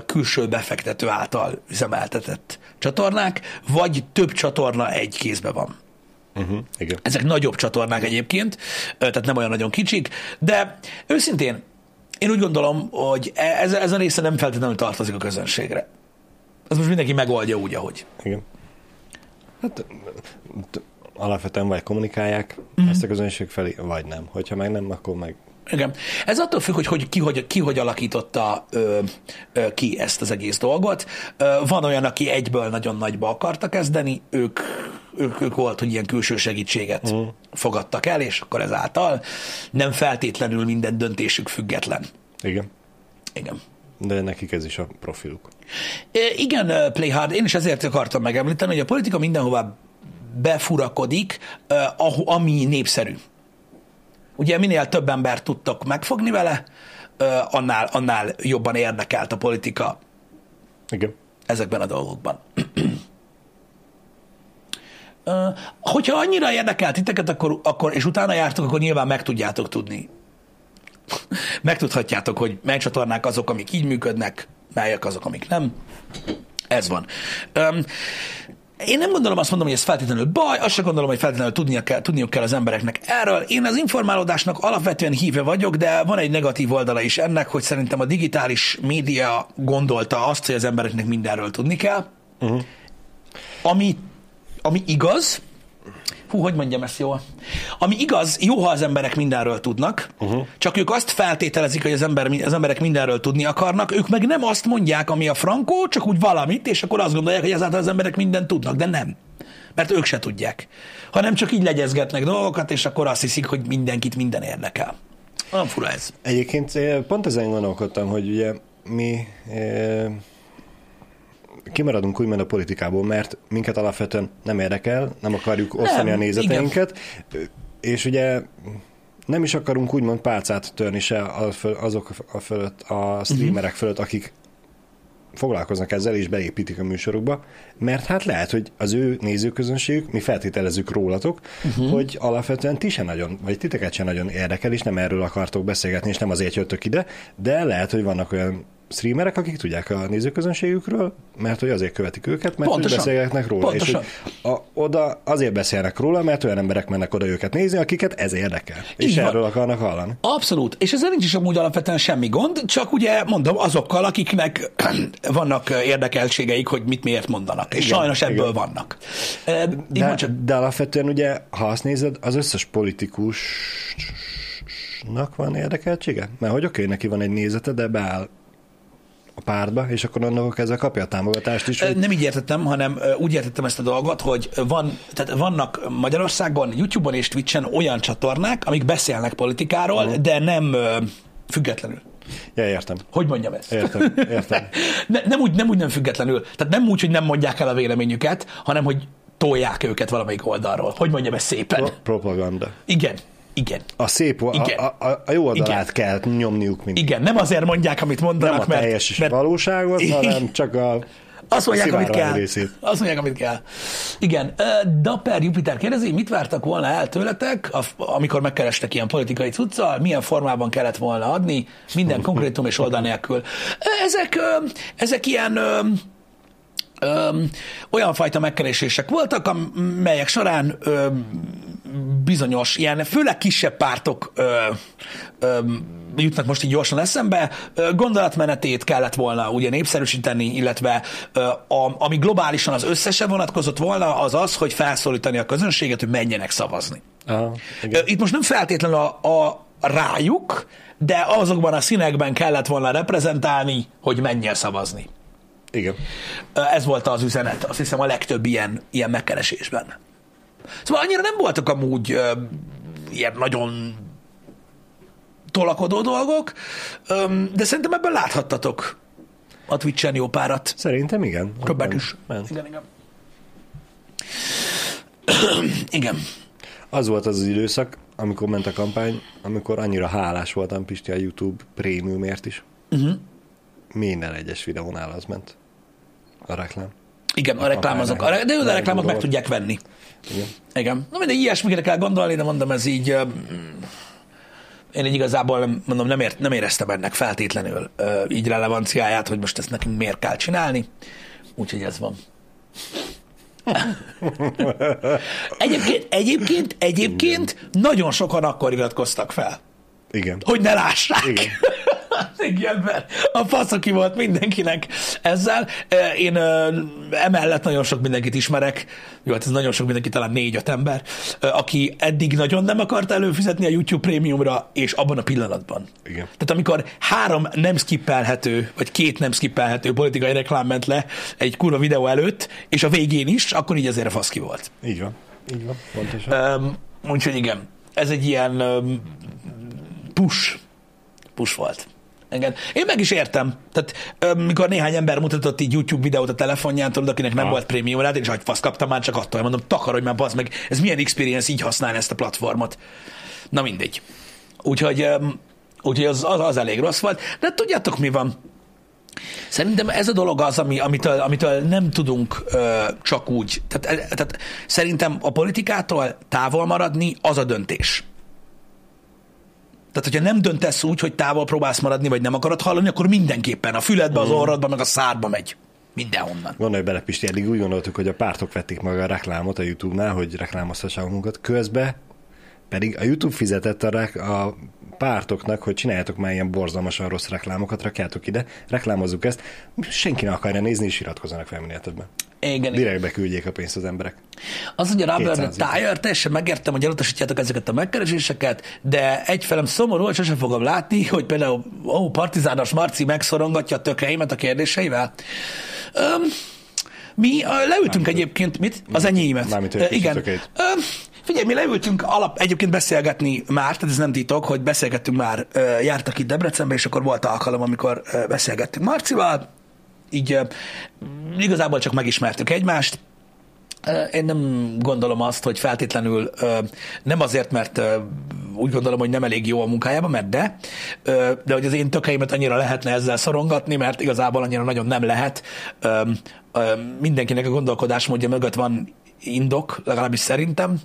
külső befektető által üzemeltetett csatornák, vagy több csatorna egy kézbe van. Uh-huh, igen. Ezek nagyobb csatornák egyébként, tehát nem olyan nagyon kicsik, de őszintén én úgy gondolom, hogy e, ez, ez a része nem feltétlenül tartozik a közönségre. Ez most mindenki megoldja úgy, ahogy. Igen. Hát alapvetően vagy kommunikálják mm. ezt a közönség felé, vagy nem. Hogyha meg nem, akkor meg igen. Ez attól függ, hogy, hogy ki, hogy ki hogy alakította ö, ö, ki ezt az egész dolgot. Ö, van olyan, aki egyből nagyon nagyba akarta kezdeni, ők, ők, ők volt, hogy ilyen külső segítséget mm. fogadtak el, és akkor ezáltal nem feltétlenül minden döntésük független. Igen. Igen. De nekik ez is a profiluk. Igen, Playhard, én is ezért akartam megemlíteni, hogy a politika mindenhová befurakodik, ami népszerű. Ugye minél több ember tudtak megfogni vele, annál, annál jobban érdekelt a politika Igen. ezekben a dolgokban. Hogyha annyira érdekelt titeket, akkor, akkor, és utána jártok, akkor nyilván meg tudjátok tudni. Megtudhatjátok, hogy mely csatornák azok, amik így működnek, melyek azok, amik nem. Ez van. Én nem gondolom azt mondom, hogy ez feltétlenül baj, azt sem gondolom, hogy feltétlenül tudnia kell, tudniuk kell az embereknek erről. Én az informálódásnak alapvetően híve vagyok, de van egy negatív oldala is ennek, hogy szerintem a digitális média gondolta azt, hogy az embereknek mindenről tudni kell. Uh-huh. Ami, ami igaz, hú, hogy mondjam ezt jól? Ami igaz, jó, ha az emberek mindenről tudnak, uh-huh. csak ők azt feltételezik, hogy az, ember, az emberek mindenről tudni akarnak, ők meg nem azt mondják, ami a frankó, csak úgy valamit, és akkor azt gondolják, hogy ezáltal az emberek mindent tudnak, de nem. Mert ők se tudják. Hanem csak így legyezgetnek dolgokat, és akkor azt hiszik, hogy mindenkit minden érdekel. Olyan fura ez. Egyébként eh, pont ezen gondolkodtam, hogy ugye mi e, kimaradunk úgymond a politikából, mert minket alapvetően nem érdekel, nem akarjuk osztani nem, a nézeteinket, igen. és ugye nem is akarunk úgymond pálcát törni se azok a fölött, a streamerek uh-huh. fölött, akik foglalkoznak ezzel, és beépítik a műsorukba, mert hát lehet, hogy az ő nézőközönségük, mi feltételezzük rólatok, uh-huh. hogy alapvetően ti se nagyon, vagy titeket se nagyon érdekel, és nem erről akartok beszélgetni, és nem azért jöttök ide, de lehet, hogy vannak olyan streamerek, akik tudják a nézőközönségükről, mert hogy azért követik őket, mert Pontosan. beszélgetnek róla. Pontosan. És hogy a, oda azért beszélnek róla, mert olyan emberek mennek oda őket nézni, akiket ez érdekel. Így és van. erről akarnak hallani. Abszolút. És ezzel nincs is amúgy alapvetően semmi gond, csak ugye mondom azokkal, akiknek vannak érdekeltségeik, hogy mit miért mondanak. És igen, sajnos ebből igen. vannak. De, de alapvetően ugye, ha azt nézed, az összes politikusnak van érdekeltsége? Mert hogy oké, okay, neki van egy nézete, de beáll a pártba, és akkor annak ezzel kapja a támogatást is. Hogy... Nem így értettem, hanem úgy értettem ezt a dolgot, hogy van, tehát vannak Magyarországon, YouTube-on és Twitch-en olyan csatornák, amik beszélnek politikáról, uh-huh. de nem függetlenül. Ja, értem. Hogy mondjam ezt? Értem, értem. ne, nem, úgy, nem úgy nem függetlenül. Tehát nem úgy, hogy nem mondják el a véleményüket, hanem hogy tolják őket valamelyik oldalról. Hogy mondjam ezt szépen? Pro- propaganda. Igen, igen. A szép, Igen. A, a, a jó oldalát Igen. kell nyomniuk mindig. Igen, nem azért mondják, amit mondanak, nem a mert... teljes mert... valóságot, hanem csak a azt mondják, amit kell. Részét. Azt mondják, amit kell. Igen. Dapper Jupiter kérdezi, mit vártak volna el tőletek, amikor megkerestek ilyen politikai cuccal, milyen formában kellett volna adni, minden konkrétum és oldal nélkül. Ezek, ezek ilyen öm, olyan fajta megkeresések voltak, amelyek során öm, bizonyos ilyen, főleg kisebb pártok ö, ö, jutnak most így gyorsan eszembe, gondolatmenetét kellett volna ugye népszerűsíteni, illetve a, ami globálisan az összese vonatkozott volna, az az, hogy felszólítani a közönséget, hogy menjenek szavazni. Aha, Itt most nem feltétlenül a, a rájuk, de azokban a színekben kellett volna reprezentálni, hogy menjen szavazni. Igen. Ez volt az üzenet, azt hiszem a legtöbb ilyen, ilyen megkeresésben. Szóval annyira nem voltak amúgy ö, ilyen nagyon tolakodó dolgok, ö, de szerintem ebben láthattatok a Twitch-en jó párat. Szerintem igen. Többet is. Ment. Igen, igen. igen. Az volt az, az időszak, amikor ment a kampány, amikor annyira hálás voltam Pisti a YouTube prémiumért is. Uh-huh. Minden egyes videónál az ment. A reklám. Igen, a, a reklámozók. De jó, a reklámot meg tudják venni. Igen. Igen. Na mindegy, ilyesmikre kell gondolni, de mondom, ez így én így igazából mondom, nem, ért, nem éreztem ennek feltétlenül így relevanciáját, hogy most ezt nekünk miért kell csinálni. Úgyhogy ez van. egyébként, egyébként, egyébként nagyon sokan akkor iratkoztak fel. Igen. Hogy ne lássák. Igen. Igen, mert a fasz, aki volt mindenkinek ezzel. Én emellett nagyon sok mindenkit ismerek, jó, hát ez nagyon sok mindenki, talán négy-öt ember, aki eddig nagyon nem akart előfizetni a YouTube prémiumra, és abban a pillanatban. Igen. Tehát amikor három nem skippelhető, vagy két nem skippelhető politikai reklám ment le egy kurva videó előtt, és a végén is, akkor így azért a fasz ki volt. Így van. Így van, pontosan. Um, úgyhogy igen, ez egy ilyen um, push, push volt. Igen. Én meg is értem. Tehát mikor néhány ember mutatott így YouTube videót a telefonján, tudod, akinek nem ha. volt prémium rá, én is fasz kaptam már csak attól, mondom, takarodj már, bazd meg, ez milyen experience így használni ezt a platformot. Na mindegy. Úgyhogy, úgyhogy az, az, az elég rossz volt. De tudjátok, mi van? Szerintem ez a dolog az, ami, amitől, amitől nem tudunk ö, csak úgy. Tehát, e, tehát szerintem a politikától távol maradni az a döntés. Tehát, hogyha nem döntesz úgy, hogy távol próbálsz maradni, vagy nem akarod hallani, akkor mindenképpen a füledbe, az mm. orrodba, meg a szádba megy. Mindenhonnan. Gondolj bele, Pisti, eddig úgy gondoltuk, hogy a pártok vették meg a reklámot a YouTube-nál, hogy reklámoztassák magunkat. Közben Pedig a YouTube fizetett a, rek- a pártoknak, hogy csináljátok már ilyen borzalmasan rossz reklámokat, rakjátok ide, reklámozzuk ezt, senki ne akarja nézni, és iratkozzanak fel minél többen. Igen. Direkt beküldjék a pénzt az emberek. Az, hogy a Rubber 200 Tire, teljesen megértem, hogy elutasítjátok ezeket a megkereséseket, de egyfelem szomorú, hogy sosem fogom látni, hogy például ó, partizános Marci megszorongatja a tökreimet a kérdéseivel. Öm, mi leültünk egyébként, mit? Az enyémet. Mármint, Igen. tökeit. Öm, Figyelj, mi leültünk alap, egyébként beszélgetni már, tehát ez nem titok, hogy beszélgettünk már, jártak itt Debrecenbe, és akkor volt alkalom, amikor beszélgettünk Marcival, így igazából csak megismertük egymást, Én nem gondolom azt, hogy feltétlenül nem azért, mert úgy gondolom, hogy nem elég jó a munkájában, mert de, de hogy az én tökeimet annyira lehetne ezzel szorongatni, mert igazából annyira nagyon nem lehet. Mindenkinek a gondolkodásmódja mögött van indok, legalábbis szerintem.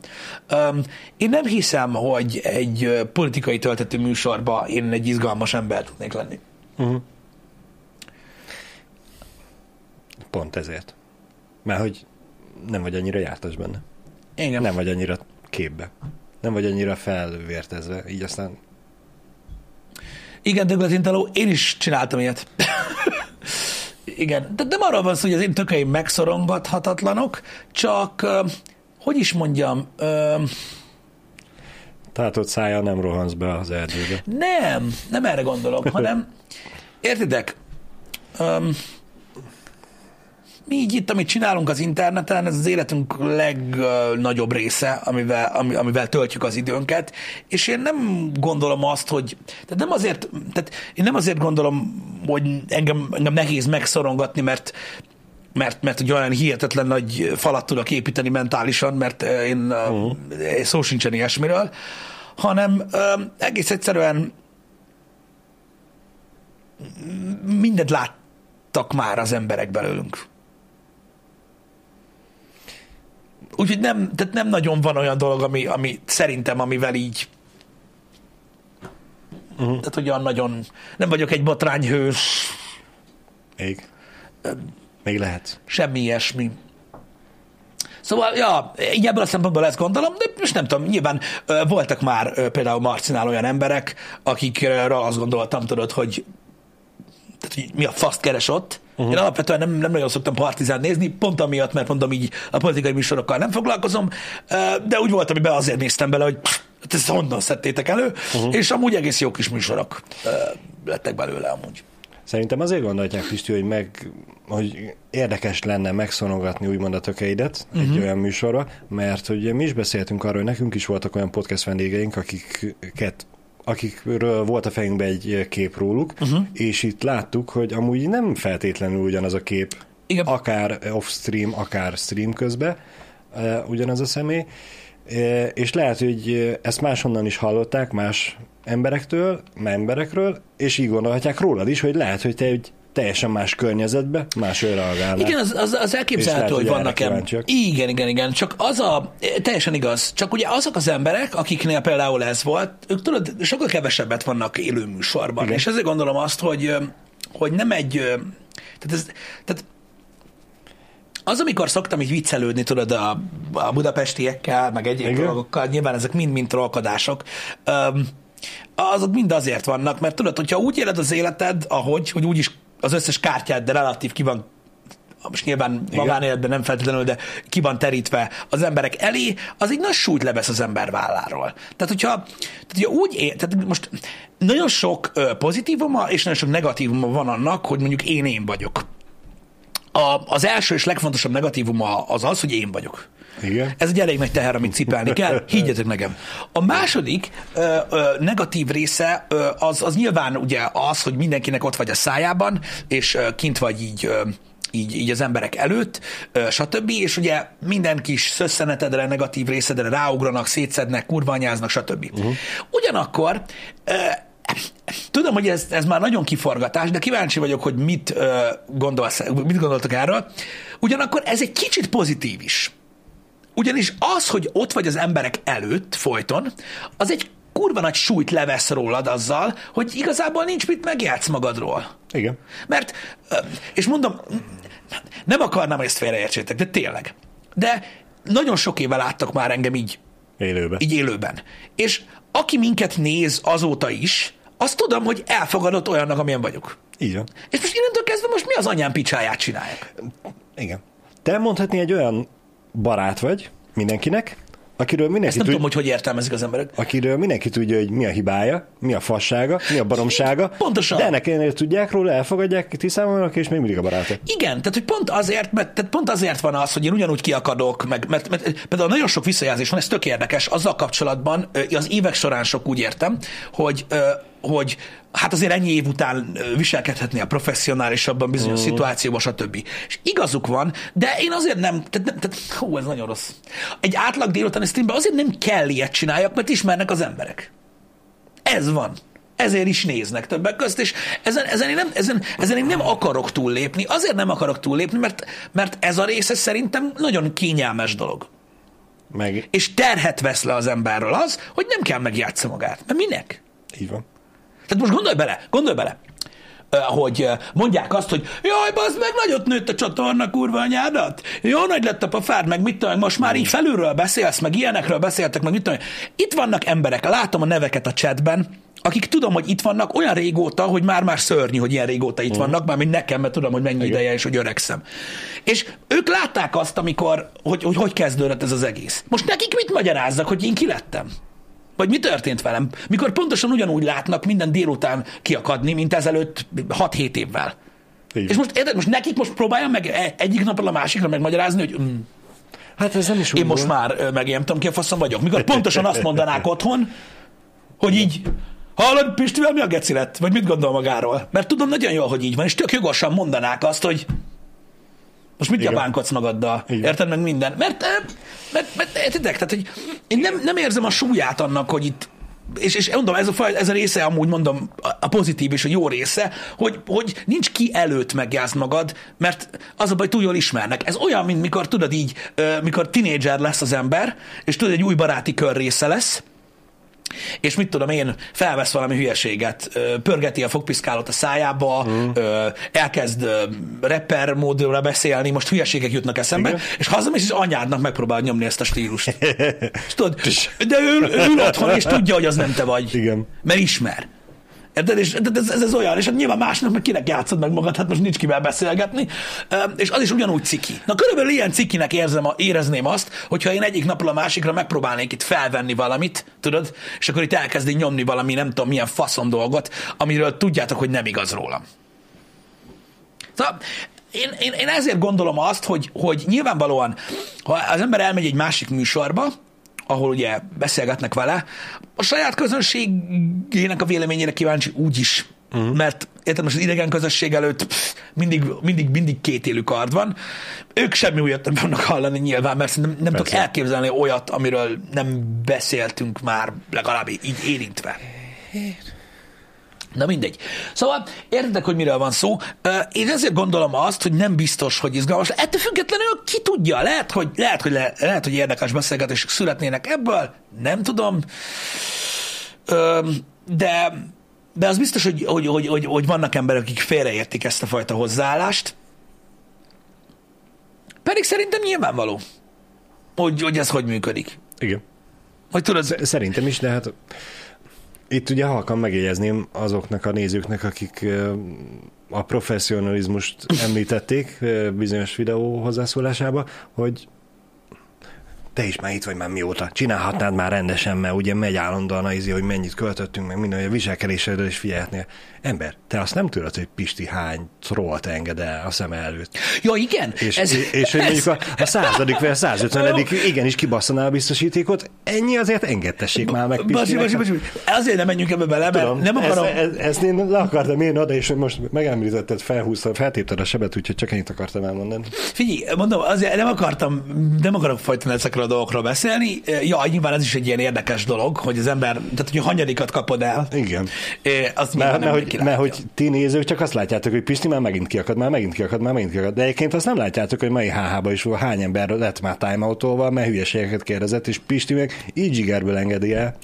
Én nem hiszem, hogy egy politikai töltető műsorba én egy izgalmas ember tudnék lenni. Pont ezért. Mert hogy nem vagy annyira jártas benne. Igen. Nem vagy annyira képbe. Nem vagy annyira felvértezve, így aztán Igen, Douglas Intaló, én is csináltam ilyet. Igen, de nem arról van szó, hogy az én tökeim megszorongathatatlanok, csak, hogy is mondjam, ö, tátott szája nem rohansz be az erdőbe. nem, nem erre gondolok, hanem, értitek, öm, mi így itt, amit csinálunk az interneten, ez az életünk legnagyobb része, amivel, ami, amivel töltjük az időnket, és én nem gondolom azt, hogy, tehát nem azért, tehát én nem azért gondolom, hogy engem, engem nehéz megszorongatni, mert mert, mert egy olyan hihetetlen nagy falat tudok építeni mentálisan, mert én uh-huh. szó sincsen ilyesmiről, hanem egész egyszerűen mindent láttak már az emberek belőlünk. Úgyhogy nem, tehát nem nagyon van olyan dolog, ami, ami szerintem, amivel így uh-huh. tehát olyan nagyon, nem vagyok egy botrányhős, Még? Még lehet. semmi ilyesmi. Szóval, ja, így ebből a szempontból ezt gondolom, de most nem tudom, nyilván voltak már például Marcinál olyan emberek, akikről azt gondoltam, tudod, hogy, tehát, hogy mi a faszt keres ott. Uh-huh. Én alapvetően nem, nem nagyon szoktam partizán nézni, pont amiatt, mert mondom így a politikai műsorokkal nem foglalkozom, de úgy volt, amiben azért néztem bele, hogy pff, ezt honnan szedtétek elő, uh-huh. és amúgy egész jó kis műsorok ö, lettek belőle amúgy. Szerintem azért gondolják, Pisti, hogy, meg, hogy érdekes lenne megszonogatni úgymond a tökeidet uh-huh. egy olyan műsorra, mert hogy mi is beszéltünk arról, hogy nekünk is voltak olyan podcast vendégeink, akiket akikről volt a fejünkben egy kép róluk, uh-huh. és itt láttuk, hogy amúgy nem feltétlenül ugyanaz a kép, Igen. akár off-stream, akár stream közben, uh, ugyanaz a személy, uh, és lehet, hogy ezt máshonnan is hallották, más emberektől, emberekről, és így gondolhatják rólad is, hogy lehet, hogy te egy teljesen más környezetbe, más reagálnál. Igen, az, az, az elképzelhető, lehet, hogy hogy vannak erre em- kíváncsiak. Igen, igen, igen. Csak az a, teljesen igaz, csak ugye azok az emberek, akiknél például ez volt, ők tudod, sokkal kevesebbet vannak élő műsorban. Igen. És ezért gondolom azt, hogy, hogy nem egy, tehát, ez, tehát az, amikor szoktam így viccelődni, tudod, a, a budapestiekkel, meg egyéb Igen. dolgokkal, nyilván ezek mind-mind trollkodások, öm, azok mind azért vannak, mert tudod, hogyha úgy éled az életed, ahogy, hogy úgyis az összes kártyád, de relatív ki van most nyilván magánéletben nem feltétlenül, de ki van terítve az emberek elé, az egy nagy súlyt levesz az ember válláról. Tehát, hogyha, tehát, hogyha úgy él, tehát most nagyon sok pozitívuma és nagyon sok negatívuma van annak, hogy mondjuk én én vagyok. A, az első és legfontosabb negatívuma az az, hogy én vagyok. Igen. Ez egy elég nagy teher, amit cipelni kell, higgyetek nekem. A második ö, ö, negatív része ö, az, az nyilván ugye az, hogy mindenkinek ott vagy a szájában, és ö, kint vagy így ö, így, így az emberek előtt, stb. És ugye minden kis szösszenetedre, negatív részedre ráugranak, szétszednek, kurvanyáznak, stb. Uh-huh. Ugyanakkor Tudom, hogy ez, ez már nagyon kiforgatás, de kíváncsi vagyok, hogy mit, gondolsz, mit gondoltok erről. Ugyanakkor ez egy kicsit pozitív is. Ugyanis az, hogy ott vagy az emberek előtt folyton, az egy kurva nagy súlyt levesz rólad azzal, hogy igazából nincs mit megjátsz magadról. Igen. Mert, és mondom, nem akarnám, hogy ezt félreértsétek, de tényleg. De nagyon sok éve láttak már engem így Élőben. így élőben. És aki minket néz azóta is, azt tudom, hogy elfogadott olyannak, amilyen vagyok. Így van. És most innentől kezdve most mi az anyám picsáját csinálják? Igen. Te mondhatni egy olyan barát vagy mindenkinek, akiről mindenki, Ezt nem tud, tudom, hogy hogy értelmezik az emberek. akiről mindenki tudja, hogy mi a hibája, mi a fassága, mi a baromsága. Pontosan. De ennek ellenére tudják róla, elfogadják, tisztában vannak, és még mindig a baráta. Igen, tehát hogy pont azért, mert, tehát pont azért van az, hogy én ugyanúgy kiakadok, meg, mert, mert például nagyon sok visszajelzés van, ez tök érdekes, azzal kapcsolatban az évek során sok úgy értem, hogy, hogy hát azért ennyi év után ö, viselkedhetné a professzionálisabban bizonyos uh. szituációban, stb. És igazuk van, de én azért nem, tehát, nem, tehát hú, ez nagyon rossz. Egy átlag délutáni streamben azért nem kell ilyet csináljak, mert ismernek az emberek. Ez van. Ezért is néznek többek közt, és ezen, ezen, én, nem, ezen, ezen én nem akarok túllépni. Azért nem akarok túllépni, mert, mert ez a része szerintem nagyon kényelmes dolog. Meg És terhet vesz le az emberről az, hogy nem kell megjátsza magát. Mert minek? így van. Tehát most gondolj bele, gondolj bele, hogy mondják azt, hogy jaj, bazd meg, nagyot nőtt a csatorna, kurva anyádat. Jó nagy lett a pofád, meg mit tudom, most már így felülről beszélsz, meg ilyenekről beszéltek, meg mit tudom. Itt vannak emberek, látom a neveket a chatben, akik tudom, hogy itt vannak olyan régóta, hogy már-már szörnyű, hogy ilyen régóta itt vannak, már mint nekem, mert tudom, hogy mennyi ideje és hogy öregszem. És ők látták azt, amikor, hogy, hogy hogy kezdődött ez az egész. Most nekik mit magyarázzak, hogy én ki lettem? Vagy mi történt velem? Mikor pontosan ugyanúgy látnak minden délután kiakadni, mint ezelőtt 6-7 évvel. Így. És most, érted, most nekik most próbáljam meg e- egyik napról a másikra megmagyarázni, hogy mm, Hát ez nem is én most már meg én nem tudom ki a faszom vagyok. Mikor pontosan azt mondanák otthon, hogy így, hallod, Pistivel mi a geci lett? Vagy mit gondol magáról? Mert tudom nagyon jól, hogy így van, és tök jogosan mondanák azt, hogy most mit Igen. japánkodsz magaddal? Igen. Érted meg minden? Mert, ö, mert, mert értitek, tehát, hogy én nem, nem érzem a súlyát annak, hogy itt és, és mondom, ez a, faj, ez a része amúgy mondom, a- pozitív és a jó része, hogy, hogy nincs ki előtt megjázd magad, mert az a baj, túl jól ismernek. Ez olyan, mint mikor tudod így, ö, mikor tinédzser lesz az ember, és tudod, egy új baráti kör része lesz, és mit tudom én, felvesz valami hülyeséget, pörgeti a fogpiszkálót a szájába, mm. elkezd rapper módra beszélni, most hülyeségek jutnak eszembe, Igen. és hazamész, és anyádnak megpróbál nyomni ezt a stílust. És tudod, de ő, ő ül otthon, és tudja, hogy az nem te vagy. Igen. Mert ismer. Érted? És ez, ez, ez olyan, és hát nyilván másnak meg kinek játszod meg magad, hát most nincs kivel beszélgetni, és az is ugyanúgy ciki. Na körülbelül ilyen cikinek érzem, érezném azt, hogyha én egyik napról a másikra megpróbálnék itt felvenni valamit, tudod, és akkor itt elkezdi nyomni valami nem tudom milyen faszom dolgot, amiről tudjátok, hogy nem igaz rólam. Szóval én, én, én ezért gondolom azt, hogy, hogy nyilvánvalóan, ha az ember elmegy egy másik műsorba, ahol ugye beszélgetnek vele, a saját közönségének a véleményére kíváncsi úgy is, uh-huh. mert érted, most az idegen közösség előtt pff, mindig, mindig, mindig két élő kard van. Ők semmi újat nem fognak hallani nyilván, mert nem, nem tudok elképzelni olyat, amiről nem beszéltünk már legalább így érintve. Na mindegy. Szóval értitek, hogy miről van szó. Én ezért gondolom azt, hogy nem biztos, hogy izgalmas. Ettől függetlenül ki tudja, lehet, hogy, lehet, hogy, le, lehet, hogy érdekes beszélgetések születnének ebből, nem tudom. De, de az biztos, hogy, hogy, hogy, hogy, hogy vannak emberek, akik félreértik ezt a fajta hozzáállást. Pedig szerintem nyilvánvaló, hogy, hogy ez hogy működik. Igen. Hogy tudod, Szerintem is, de hát itt ugye halkan megjegyezném azoknak a nézőknek, akik a professzionalizmust említették bizonyos videó hozzászólásába, hogy te is már itt vagy már mióta. Csinálhatnád már rendesen, mert ugye megy állandóan a izé, hogy mennyit költöttünk, meg minden, hogy a viselkedésedről is figyelhetnél. Ember, te azt nem tudod, hogy Pisti hány trollt enged el a szem előtt. ja igen, És, ez, és, és hogy mondjuk a, a századik vagy a 150 igenis kibasszaná a biztosítékot, ennyi azért engedtessék már meg Pistinek. bocsi, bocsi. Azért nem menjünk ebbe bele, mert Tudom, nem akarom... Ezt, ezt, ezt én le akartam én oda, és most megemlítetted, felhúztad, feltépted a sebet, úgyhogy csak ennyit akartam elmondani. Figyelj, mondom, azért nem akartam, nem akarok folyton ezekről a dolgokról beszélni. Ja, nyilván ez is egy ilyen érdekes dolog, hogy az ember, tehát hogy a hanyadikat kapod el. Igen. eh, Azt Mert, mert, hogy, mindenki mert látja. hogy ti nézők csak azt látjátok, hogy Pisti már megint kiakad, már megint kiakad, már megint kiakad. De egyébként azt nem látjátok, hogy mai HH-ba is hány ember lett már timeoutóval, mert hülyeségeket kérdezett, és Pisti meg így zsigerből engedi el.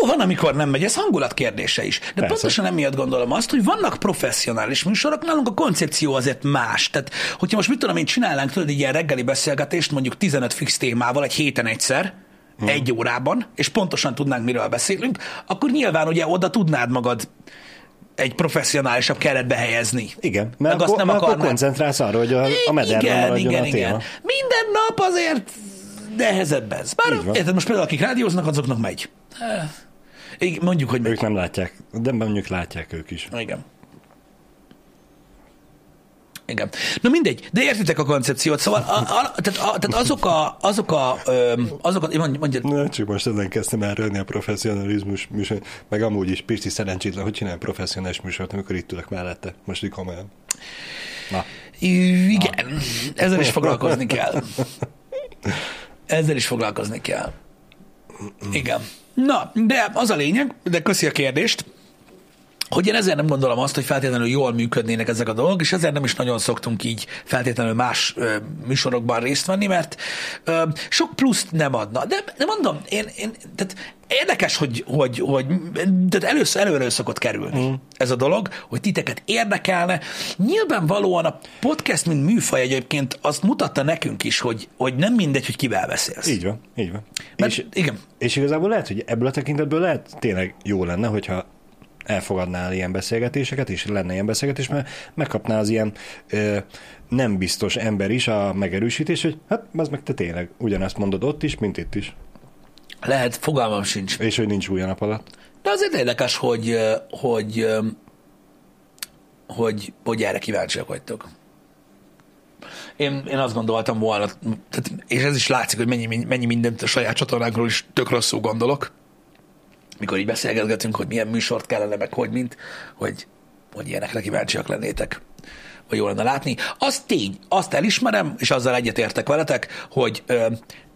Jó, van, amikor nem megy, ez hangulat kérdése is. De Persze. pontosan emiatt gondolom azt, hogy vannak professzionális műsorok, nálunk a koncepció azért más. Tehát, hogyha most mit tudom én, csinálnánk tudod egy ilyen reggeli beszélgetést, mondjuk 15 fix témával egy héten egyszer, hmm. egy órában, és pontosan tudnánk, miről beszélünk, akkor nyilván ugye oda tudnád magad egy professzionálisabb keretbe helyezni. Igen, mert, akkor, azt nem mert akkor koncentrálsz arra, hogy a, a mederben igen, maradjon igen, a téma. Igen. Minden nap azért nehezebb ez. Bár érted, most például akik rádióznak, azoknak megy. Igen, mondjuk, hogy megy. Ők nem látják, de mondjuk látják ők is. Igen. Igen. Na mindegy, de értitek a koncepciót, szóval a, a, tehát, a, tehát azok a, azok a, azok a mondj, mondj. Na, csak most ezen kezdtem elrölni a professzionalizmus műsor, meg amúgy is Pisti szerencsétlen, hogy csinál professzionális műsort, amikor itt ülök mellette, most így komolyan. Na. Igen, Na. ezzel is foglalkozni kell. Ezzel is foglalkozni kell. Igen. Na, de az a lényeg, de köszi a kérdést, hogy én ezért nem gondolom azt, hogy feltétlenül jól működnének ezek a dolgok, és ezért nem is nagyon szoktunk így feltétlenül más ö, műsorokban részt venni, mert ö, sok pluszt nem adna. De, de mondom, én, én tehát érdekes, hogy, hogy, hogy tehát először, előre szokott kerülni mm. ez a dolog, hogy titeket érdekelne. Nyilvánvalóan a podcast, mint műfaj egyébként azt mutatta nekünk is, hogy, hogy nem mindegy, hogy kivel beszélsz. Így van, így van. Mert, és, igen. és igazából lehet, hogy ebből a tekintetből lehet tényleg jó lenne, hogyha elfogadnál ilyen beszélgetéseket, és lenne ilyen beszélgetés, mert megkapná az ilyen ö, nem biztos ember is a megerősítés, hogy hát az meg te tényleg ugyanezt mondod ott is, mint itt is. Lehet, fogalmam sincs. És hogy nincs új nap alatt. De azért érdekes, hogy, hogy, hogy, hogy erre kíváncsiak vagytok. Én, én azt gondoltam volna, tehát, és ez is látszik, hogy mennyi, mennyi mindent a saját csatornákról is tök rosszul gondolok, mikor így beszélgetünk, hogy milyen műsort kellene, meg hogy mint, hogy, hogy ilyenekre kíváncsiak lennétek vagy jó lenne látni. Az tény, azt elismerem, és azzal egyetértek veletek, hogy ö,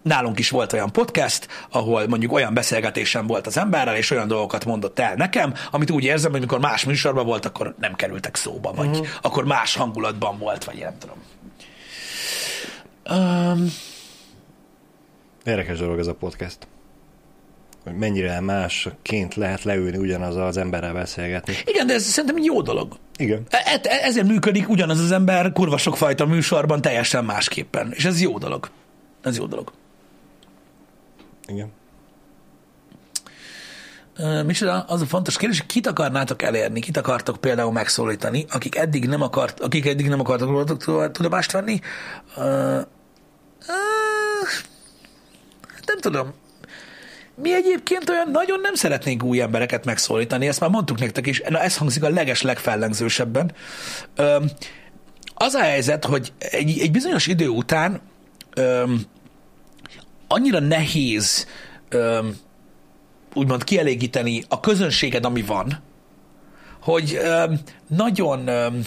nálunk is volt olyan podcast, ahol mondjuk olyan beszélgetésem volt az emberrel, és olyan dolgokat mondott el nekem, amit úgy érzem, hogy mikor más műsorban volt, akkor nem kerültek szóba, vagy uh-huh. akkor más hangulatban volt, vagy én nem tudom. Um, Érdekes dolog ez a podcast hogy mennyire másként lehet leülni ugyanaz az emberrel beszélgetni. Igen, de ez szerintem jó dolog. Igen. E- e- ezért működik ugyanaz az ember kurva sokfajta műsorban teljesen másképpen. És ez jó dolog. Ez jó dolog. Igen. Micsoda, az a fontos kérdés, hogy kit akarnátok elérni, kit akartok például megszólítani, akik eddig nem, akart, akik eddig nem akartak rólatok tudomást venni. Uh, uh, nem tudom mi egyébként olyan nagyon nem szeretnénk új embereket megszólítani, ezt már mondtuk nektek is, na ez hangzik a leges legfellengzősebben. Az a helyzet, hogy egy, egy bizonyos idő után öm, annyira nehéz öm, úgymond kielégíteni a közönséged, ami van, hogy öm, nagyon öm,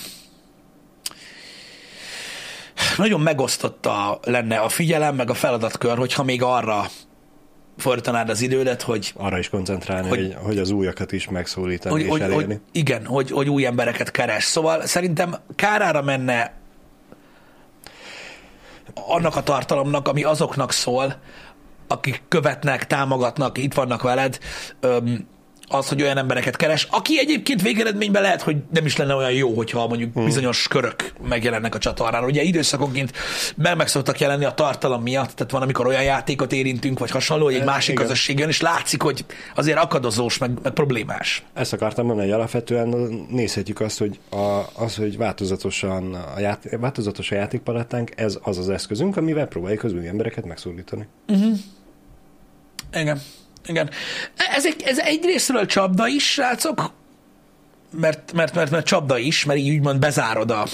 nagyon megosztotta lenne a figyelem, meg a feladatkör, hogyha még arra fordítanád az idődet, hogy... Arra is koncentrálni, hogy, hogy, hogy az újakat is megszólítani hogy, és hogy, elérni. Hogy, igen, hogy, hogy új embereket keres. Szóval szerintem kárára menne annak a tartalomnak, ami azoknak szól, akik követnek, támogatnak, itt vannak veled, öm, az, hogy olyan embereket keres, aki egyébként végeredményben lehet, hogy nem is lenne olyan jó, hogyha mondjuk hmm. bizonyos körök megjelennek a csatornán. Ugye időszakonként meg, meg szoktak jelenni a tartalom miatt, tehát van, amikor olyan játékot érintünk, vagy hasonló, hogy egy másik Igen. közösség jön, és látszik, hogy azért akadozós, meg, meg problémás. Ezt akartam mondani, hogy alapvetően nézhetjük azt, hogy a, az, hogy változatosan a, ját, változatos a játékpalettánk, ez az az eszközünk, amivel próbáljuk az új embereket megszólítani. Uh-huh. Igen. Igen. Ez egy, ez egy részről csapda is, srácok, mert, mert, mert, mert csapda is, mert így úgymond bezárod a,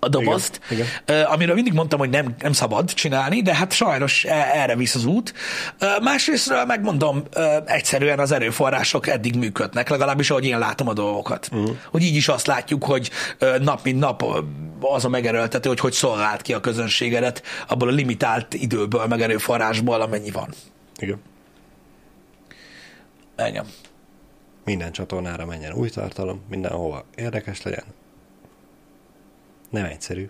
a dobozt, igen, igen. amiről mindig mondtam, hogy nem, nem szabad csinálni, de hát sajnos e, erre visz az út. Másrésztről megmondom, egyszerűen az erőforrások eddig működnek, legalábbis ahogy én látom a dolgokat. Uh-huh. Hogy így is azt látjuk, hogy nap mint nap az a megerőltető, hogy hogy szolgált ki a közönségedet abból a limitált időből, meg erőforrásból, amennyi van. Igen. Engem. Minden csatornára menjen új tartalom, mindenhova érdekes legyen. Nem egyszerű.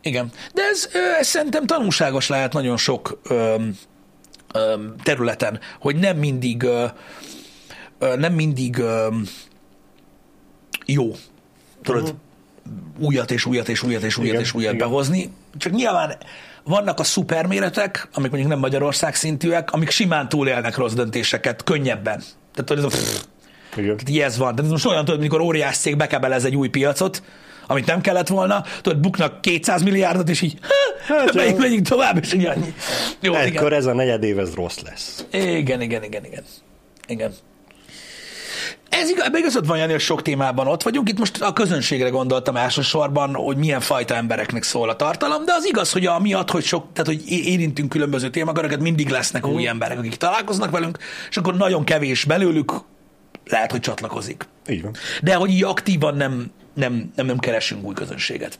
Igen, de ez, ez szerintem tanulságos lehet nagyon sok ö, ö, területen, hogy nem mindig ö, nem mindig ö, jó, tudod, uh-huh. újat és újat és újat és újat igen, és újat igen. behozni, csak nyilván vannak a szuperméretek, amik mondjuk nem Magyarország szintűek, amik simán túlélnek rossz döntéseket, könnyebben. Tehát, hogy ez a pff, Igen. tehát ez van. Tehát ez most olyan, tudod, mikor óriás cég bekebelez egy új piacot, amit nem kellett volna, tudod, buknak 200 milliárdot, és így, hát, Hát, megyünk, megyünk tovább, és így annyi. Jó, igen. Ekkor ez a negyed év, ez rossz lesz. Igen, igen, igen, igen. Igen. Ez igaz, igazad van, Jani, hogy sok témában ott vagyunk. Itt most a közönségre gondoltam elsősorban, hogy milyen fajta embereknek szól a tartalom, de az igaz, hogy amiatt, hogy sok, tehát hogy érintünk különböző témaköröket, mindig lesznek új emberek, akik találkoznak velünk, és akkor nagyon kevés belőlük lehet, hogy csatlakozik. Így van. De hogy így aktívan nem, nem, nem, nem keresünk új közönséget.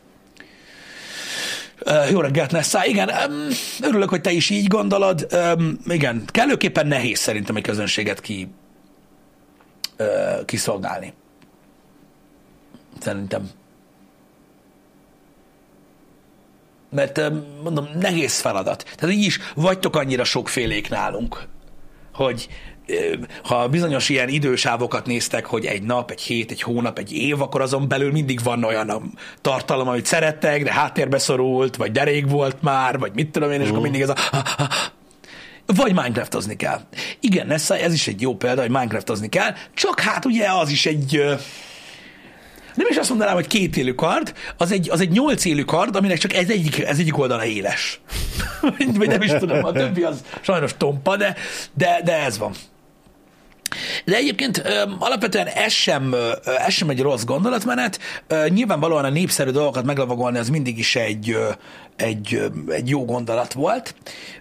Uh, jó reggelt, Nessa. Igen, um, örülök, hogy te is így gondolod. Um, igen, kellőképpen nehéz szerintem egy közönséget ki, kiszolgálni. Szerintem. Mert mondom, nehéz feladat. Tehát így is vagytok annyira sokfélék nálunk, hogy ha bizonyos ilyen idősávokat néztek, hogy egy nap, egy hét, egy hónap, egy év, akkor azon belül mindig van olyan a tartalom, amit szerettek, de háttérbe szorult, vagy derék volt már, vagy mit tudom én, és akkor mindig ez a... Vagy Minecraftozni kell. Igen, Nessa, ez is egy jó példa, hogy Minecraftozni kell, csak hát ugye az is egy... nem is azt mondanám, hogy két élő kard, az egy, az egy nyolc élő kard, aminek csak ez egyik, ez egyik oldala éles. Vagy nem is tudom, a többi az sajnos tompa, de, de, de ez van. De egyébként ö, alapvetően ez sem, ez sem egy rossz gondolatmenet. Ö, Nyilvánvalóan a népszerű dolgokat meglavagolni az mindig is egy, egy, egy jó gondolat volt.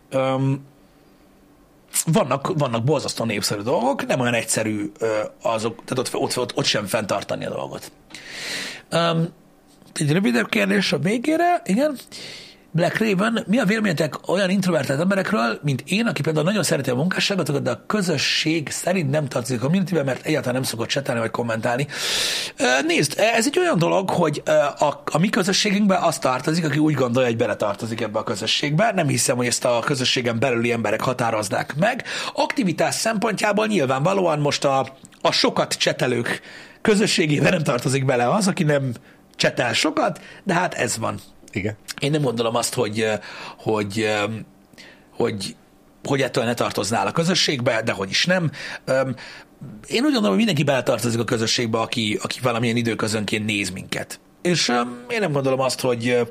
Öm, vannak, vannak borzasztó népszerű dolgok, nem olyan egyszerű azok, tehát ott, ott, ott, ott sem fenntartani a dolgot. Um, egy rövidebb kérdés a végére, igen. Black Raven, mi a véleményetek olyan introvertált emberekről, mint én, aki például nagyon szereti a munkásságot, de a közösség szerint nem tartozik a communitybe, mert egyáltalán nem szokott csetelni vagy kommentálni. Nézd, ez egy olyan dolog, hogy a, a mi közösségünkben az tartozik, aki úgy gondolja, hogy beletartozik ebbe a közösségbe. Nem hiszem, hogy ezt a közösségen belüli emberek határoznák meg. Aktivitás szempontjából nyilvánvalóan most a, a sokat csetelők közösségében nem tartozik bele az, aki nem csetel sokat, de hát ez van. Igen. Én nem gondolom azt, hogy, hogy, hogy, hogy ettől ne tartoznál a közösségbe, de hogy is nem. Én úgy gondolom, hogy mindenki beletartozik a közösségbe, aki, aki valamilyen időközönként néz minket. És én nem gondolom azt, hogy,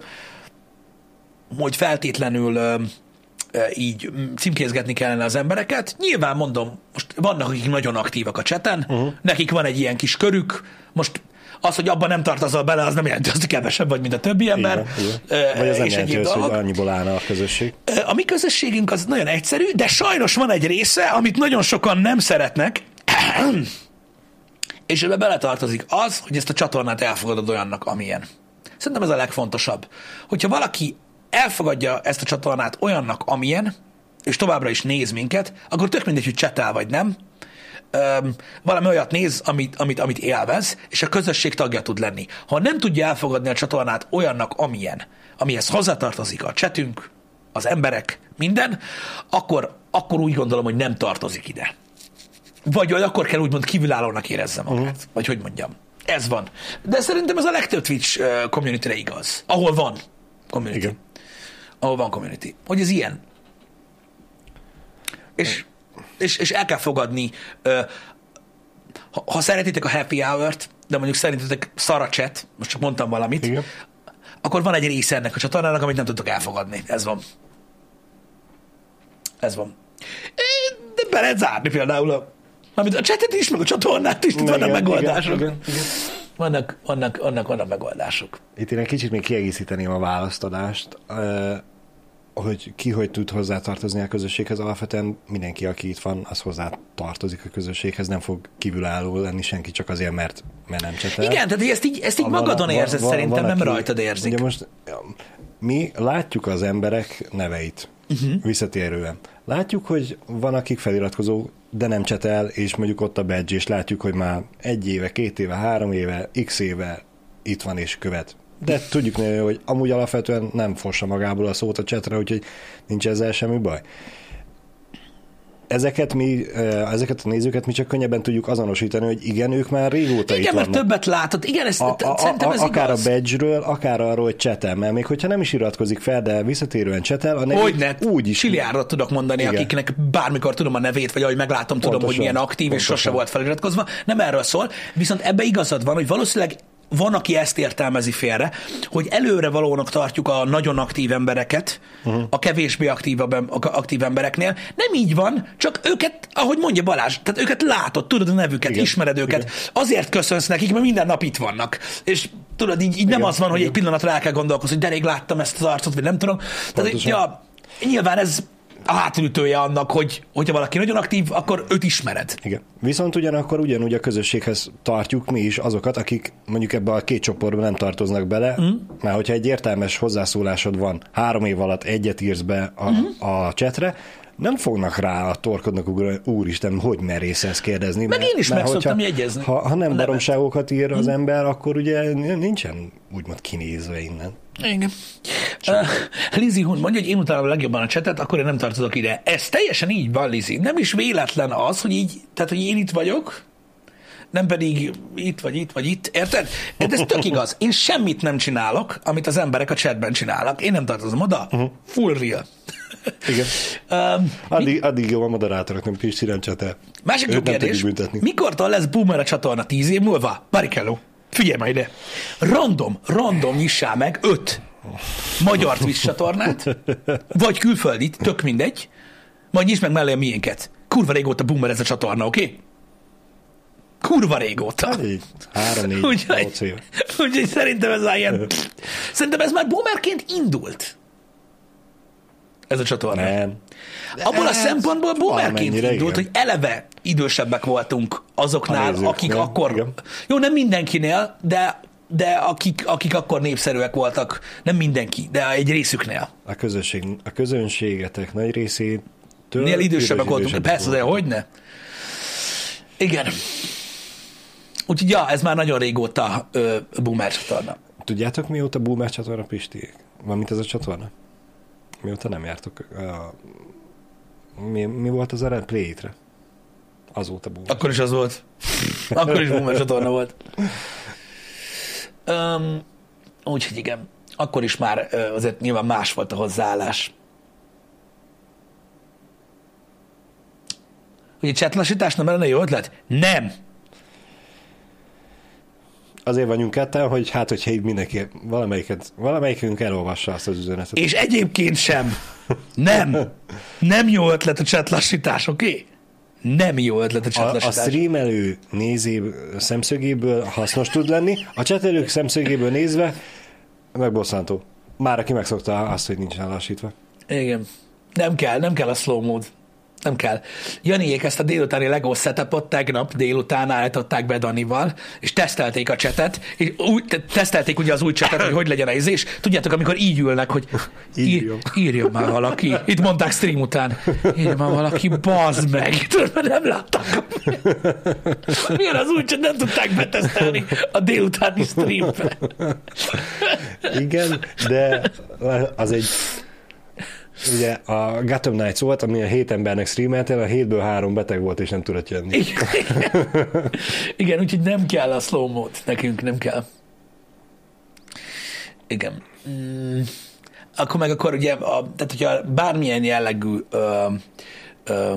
hogy feltétlenül így címkézgetni kellene az embereket. Nyilván mondom, most vannak, akik nagyon aktívak a cseten, uh-huh. nekik van egy ilyen kis körük, most az, hogy abban nem tartozol bele, az nem jelenti, hogy kevesebb vagy, mint a többi ember. Igen, igen. Vagy az nem jelenti hogy annyiból állna a közösség. A mi közösségünk az nagyon egyszerű, de sajnos van egy része, amit nagyon sokan nem szeretnek, és ebbe beletartozik az, hogy ezt a csatornát elfogadod olyannak, amilyen. Szerintem ez a legfontosabb. Hogyha valaki elfogadja ezt a csatornát olyannak, amilyen, és továbbra is néz minket, akkor tök mindegy, hogy csetel vagy nem, öm, valami olyat néz, amit, amit, amit élvez, és a közösség tagja tud lenni. Ha nem tudja elfogadni a csatornát olyannak, amilyen, amihez hozzátartozik a csetünk, az emberek, minden, akkor, akkor úgy gondolom, hogy nem tartozik ide. Vagy, vagy akkor kell úgymond kívülállónak érezze magát. Uh-huh. Vagy hogy mondjam. Ez van. De szerintem ez a legtöbb Twitch community igaz. Ahol van community. Igen. Ahol van community. Hogy ez ilyen. És, és, és el kell fogadni, uh, ha, ha szeretitek a happy hour-t, de mondjuk szerintetek szar a chat, most csak mondtam valamit, Igen. akkor van egy része ennek a csatornának, amit nem tudtok elfogadni. Ez van. Ez van. De be lehet zárni például a, amit a chatet is, meg a csatornát is, vannak Igen, megoldások. igen, igen. Vannak, vannak, vannak, vannak megoldások. Itt én egy kicsit még kiegészíteném a választadást, hogy ki hogy tud hozzátartozni a közösséghez. Alapvetően mindenki, aki itt van, az hozzá tartozik a közösséghez, nem fog kívülálló lenni senki csak azért, mert, mert nem csetel. Igen, tehát ezt így, ezt így magadon van- érzed, van- szerintem van, nem aki- rajtad érzik. Ugye most mi látjuk az emberek neveit uh-huh. visszatérően. Látjuk, hogy van, akik feliratkozó, de nem csetel, és mondjuk ott a badge, és látjuk, hogy már egy éve, két éve, három éve, x éve itt van és követ. De tudjuk nagyon hogy amúgy alapvetően nem fossa magából a szót a csetre, úgyhogy nincs ezzel semmi baj. ezeket, mi, ezeket a nézőket mi csak könnyebben tudjuk azonosítani, hogy igen, ők már régóta Igen, itt mert vannak. többet látott. Igen, ezt A, a, szerintem ez akár igaz. a badge-ről, akár arról, hogy csetel, mert még hogyha nem is iratkozik fel, de visszatérően csetel, a nevét Hogyne, úgy is Csiliárra tudok mondani, Igen. akiknek bármikor tudom a nevét, vagy ahogy meglátom, tudom, Pontosan, hogy milyen aktív, és pontosan. sose volt feliratkozva. Nem erről szól, viszont ebbe igazad van, hogy valószínűleg van, aki ezt értelmezi félre, hogy előre valónak tartjuk a nagyon aktív embereket, uh-huh. a kevésbé aktívabb, em- a aktív embereknél. Nem így van, csak őket, ahogy mondja Balázs, tehát őket látod, tudod a nevüket, Igen. Ismered őket. Igen. Azért köszönsz nekik, mert minden nap itt vannak. És tudod, így, így nem az van, hogy egy Igen. pillanatra el kell gondolkozni, hogy de rég láttam ezt az arcot, vagy nem tudom. Tehát, ja, nyilván ez a hátulütője annak, hogy hogyha valaki nagyon aktív, akkor őt ismered. Igen. Viszont ugyanakkor ugyanúgy a közösséghez tartjuk mi is azokat, akik mondjuk ebbe a két csoportba nem tartoznak bele, mm. mert hogyha egy értelmes hozzászólásod van, három év alatt egyet írsz be a, mm. a csetre, nem fognak rá a torkodnak ugrani, úristen, hogy merész ezt kérdezni. Meg én is meg szoktam hogyha- jegyezni Ha, ha nem baromságokat ír az ember, akkor ugye nincsen úgymond kinézve innen. Igen. Uh, Lizi Hun mondja, hogy én utálom a legjobban a csetet, akkor én nem tartozok ide. Ez teljesen így van, Lizi. Nem is véletlen az, hogy így, tehát hogy én itt vagyok, nem pedig itt vagy itt vagy itt, érted? De ez tök igaz. Én semmit nem csinálok, amit az emberek a chatben csinálnak. Én nem tartozom oda. Uh-huh. Full real. Igen. Um, Addig, addig jó a moderátorok, nem kis nem. Másik jó kérdés. Mikortól lesz boomer a csatorna? Tíz év múlva? Barikelló. Figyelj majd ide. Random, random nyissál meg öt magyar Twitch csatornát, vagy külföldit, tök mindegy, majd nyisd meg mellé a miénket. Kurva régóta boomer ez a csatorna, oké? Okay? Kurva régóta. Így, három, négy, Úgyhogy, úgyhogy szerintem ez már ilyen... Szerintem ez már boomerként indult. Ez a csatorna. Nem. Abból a Ez szempontból boomerként indult, igen. hogy eleve idősebbek voltunk azoknál, nézőknél, akik akkor... igen. Jó, nem mindenkinél, de, de akik, akik akkor népszerűek voltak, nem mindenki, de egy részüknél. A, közösség, a közönségetek nagy részétől... Nél idősebbek voltunk. idősebbek Persze, de hogy ne? Igen. Úgyhogy ja, ez már nagyon régóta ö, boomer csatorna. Tudjátok, mióta Boomer csatorna Pistiék? Van mint ez a csatorna? Mióta nem jártok? A... Mi, mi volt az ered? Play re Azóta Boomer. Akkor is az volt. Akkor is boomer csatorna volt. Um, úgyhogy igen. Akkor is már azért nyilván más volt a hozzáállás. Ugye csetlasítás nem lenne jó ötlet? Nem. Azért vagyunk ketten, hogy hát, hogyha így mindenki, valamelyiket, valamelyikünk elolvassa azt az üzenetet. És egyébként sem. Nem. Nem jó ötlet a csetlassítás, oké? Okay? Nem jó ötlet a a, a csetlassítás. streamelő nézé szemszögéből hasznos tud lenni, a csetelők szemszögéből nézve megbosszantó. Már aki megszokta azt, hogy nincs lassítva. Igen. Nem kell, nem kell a slow mód. Nem kell. Janiék ezt a délutáni Lego setupot tegnap délután állították be Danival, és tesztelték a csetet, és úgy, te- tesztelték ugye az új csetet, hogy hogy legyen a izés. Tudjátok, amikor így ülnek, hogy ír, Írjon. már valaki. Itt mondták stream után. Írjon már valaki, bazd meg. Tudod, nem láttak. Milyen az új cset, nem tudták betesztelni a délutáni streambe. Igen, de az egy ugye a Gotham Knights volt, ami a hét embernek streameltél, a hétből három beteg volt, és nem tudott jönni. Igen, Igen úgyhogy nem kell a slow mód. Nekünk nem kell. Igen. Mm, akkor meg akkor ugye, a, tehát hogyha bármilyen jellegű ö, ö,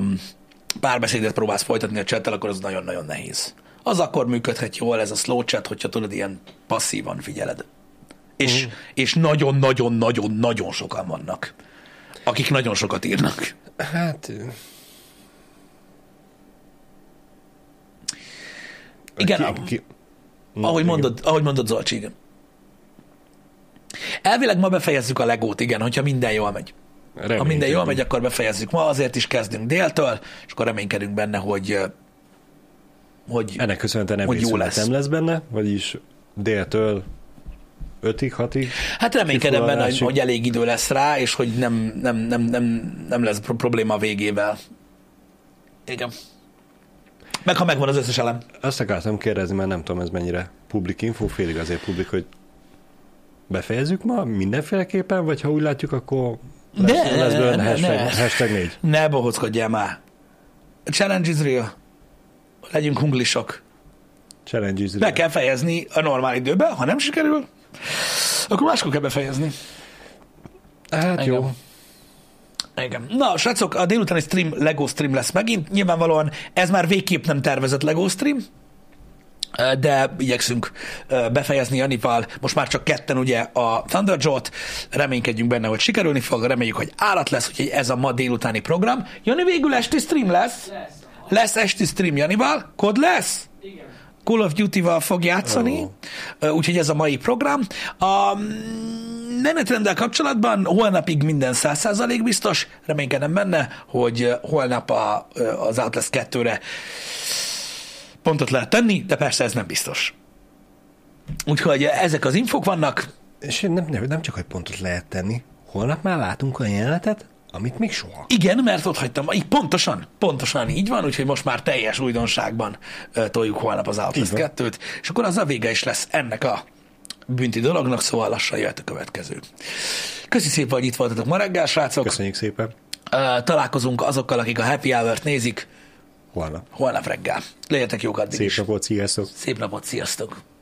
párbeszédet próbálsz folytatni a chattel, akkor az nagyon-nagyon nehéz. Az akkor működhet jól ez a slow chat, hogyha tudod, ilyen passzívan figyeled. És, és nagyon-nagyon-nagyon-nagyon sokan vannak, akik nagyon sokat írnak. Hát... Igen, Ki, ki, Na, ahogy, igen. mondod, ahogy mondod, Zolcsi, igen. Elvileg ma befejezzük a legót, igen, hogyha minden jól megy. Ha minden jól megy, akkor befejezzük ma, azért is kezdünk déltől, és akkor reménykedünk benne, hogy, hogy Ennek köszönhetően nem, hogy jó részület lesz. nem lesz benne, vagyis déltől 5-ig, 6-ig. hát reménykedem benne, hogy, hogy elég idő lesz rá, és hogy nem, nem, nem, nem, nem lesz pro- probléma a végével. Igen. Meg ha megvan az összes elem. Azt akartam kérdezni, mert nem tudom, ez mennyire publik info, félig azért publik, hogy befejezzük ma mindenféleképpen, vagy ha úgy látjuk, akkor lesz, Ne, lesz belőle ne, hashtag, ne. hashtag 4. Ne bohockodjál már. challenge is real. Legyünk hunglisok. Challenge is Be real. kell fejezni a normál időben, ha nem sikerül, akkor máskor kell befejezni. Hát Igen. jó. Igen. Na, srácok, a délutáni stream Lego stream lesz megint. Nyilvánvalóan ez már végképp nem tervezett Lego stream, de igyekszünk befejezni Janival. Most már csak ketten ugye a Thunderjolt, reménykedjünk benne, hogy sikerülni fog, reméljük, hogy állat lesz, úgyhogy ez a ma délutáni program. Jani, végül esti stream lesz? Lesz. Lesz esti stream Janival? Kod lesz? Igen. Call of Duty-val fog játszani, oh. úgyhogy ez a mai program. A mm, menetrenddel kapcsolatban holnapig minden 100% biztos, reménykedem benne, hogy holnap a, az Outlast 2-re pontot lehet tenni, de persze ez nem biztos. Úgyhogy ezek az infok vannak, És nem, nem, nem csak, hogy pontot lehet tenni. Holnap már látunk olyan jelenetet, amit még soha. Igen, mert ott hagytam, így pontosan, pontosan így van, úgyhogy most már teljes újdonságban ö, toljuk holnap az Outlast Így van. 2-t, és akkor az a vége is lesz ennek a bünti dolognak, szóval lassan jöhet a következő. Köszi szépen, hogy itt voltatok ma reggel, srácok. Köszönjük szépen. Találkozunk azokkal, akik a Happy Hour-t nézik Holnap. holnap reggel. Legyetek jók addig Szép napot, sziasztok! Szép napot, sziasztok!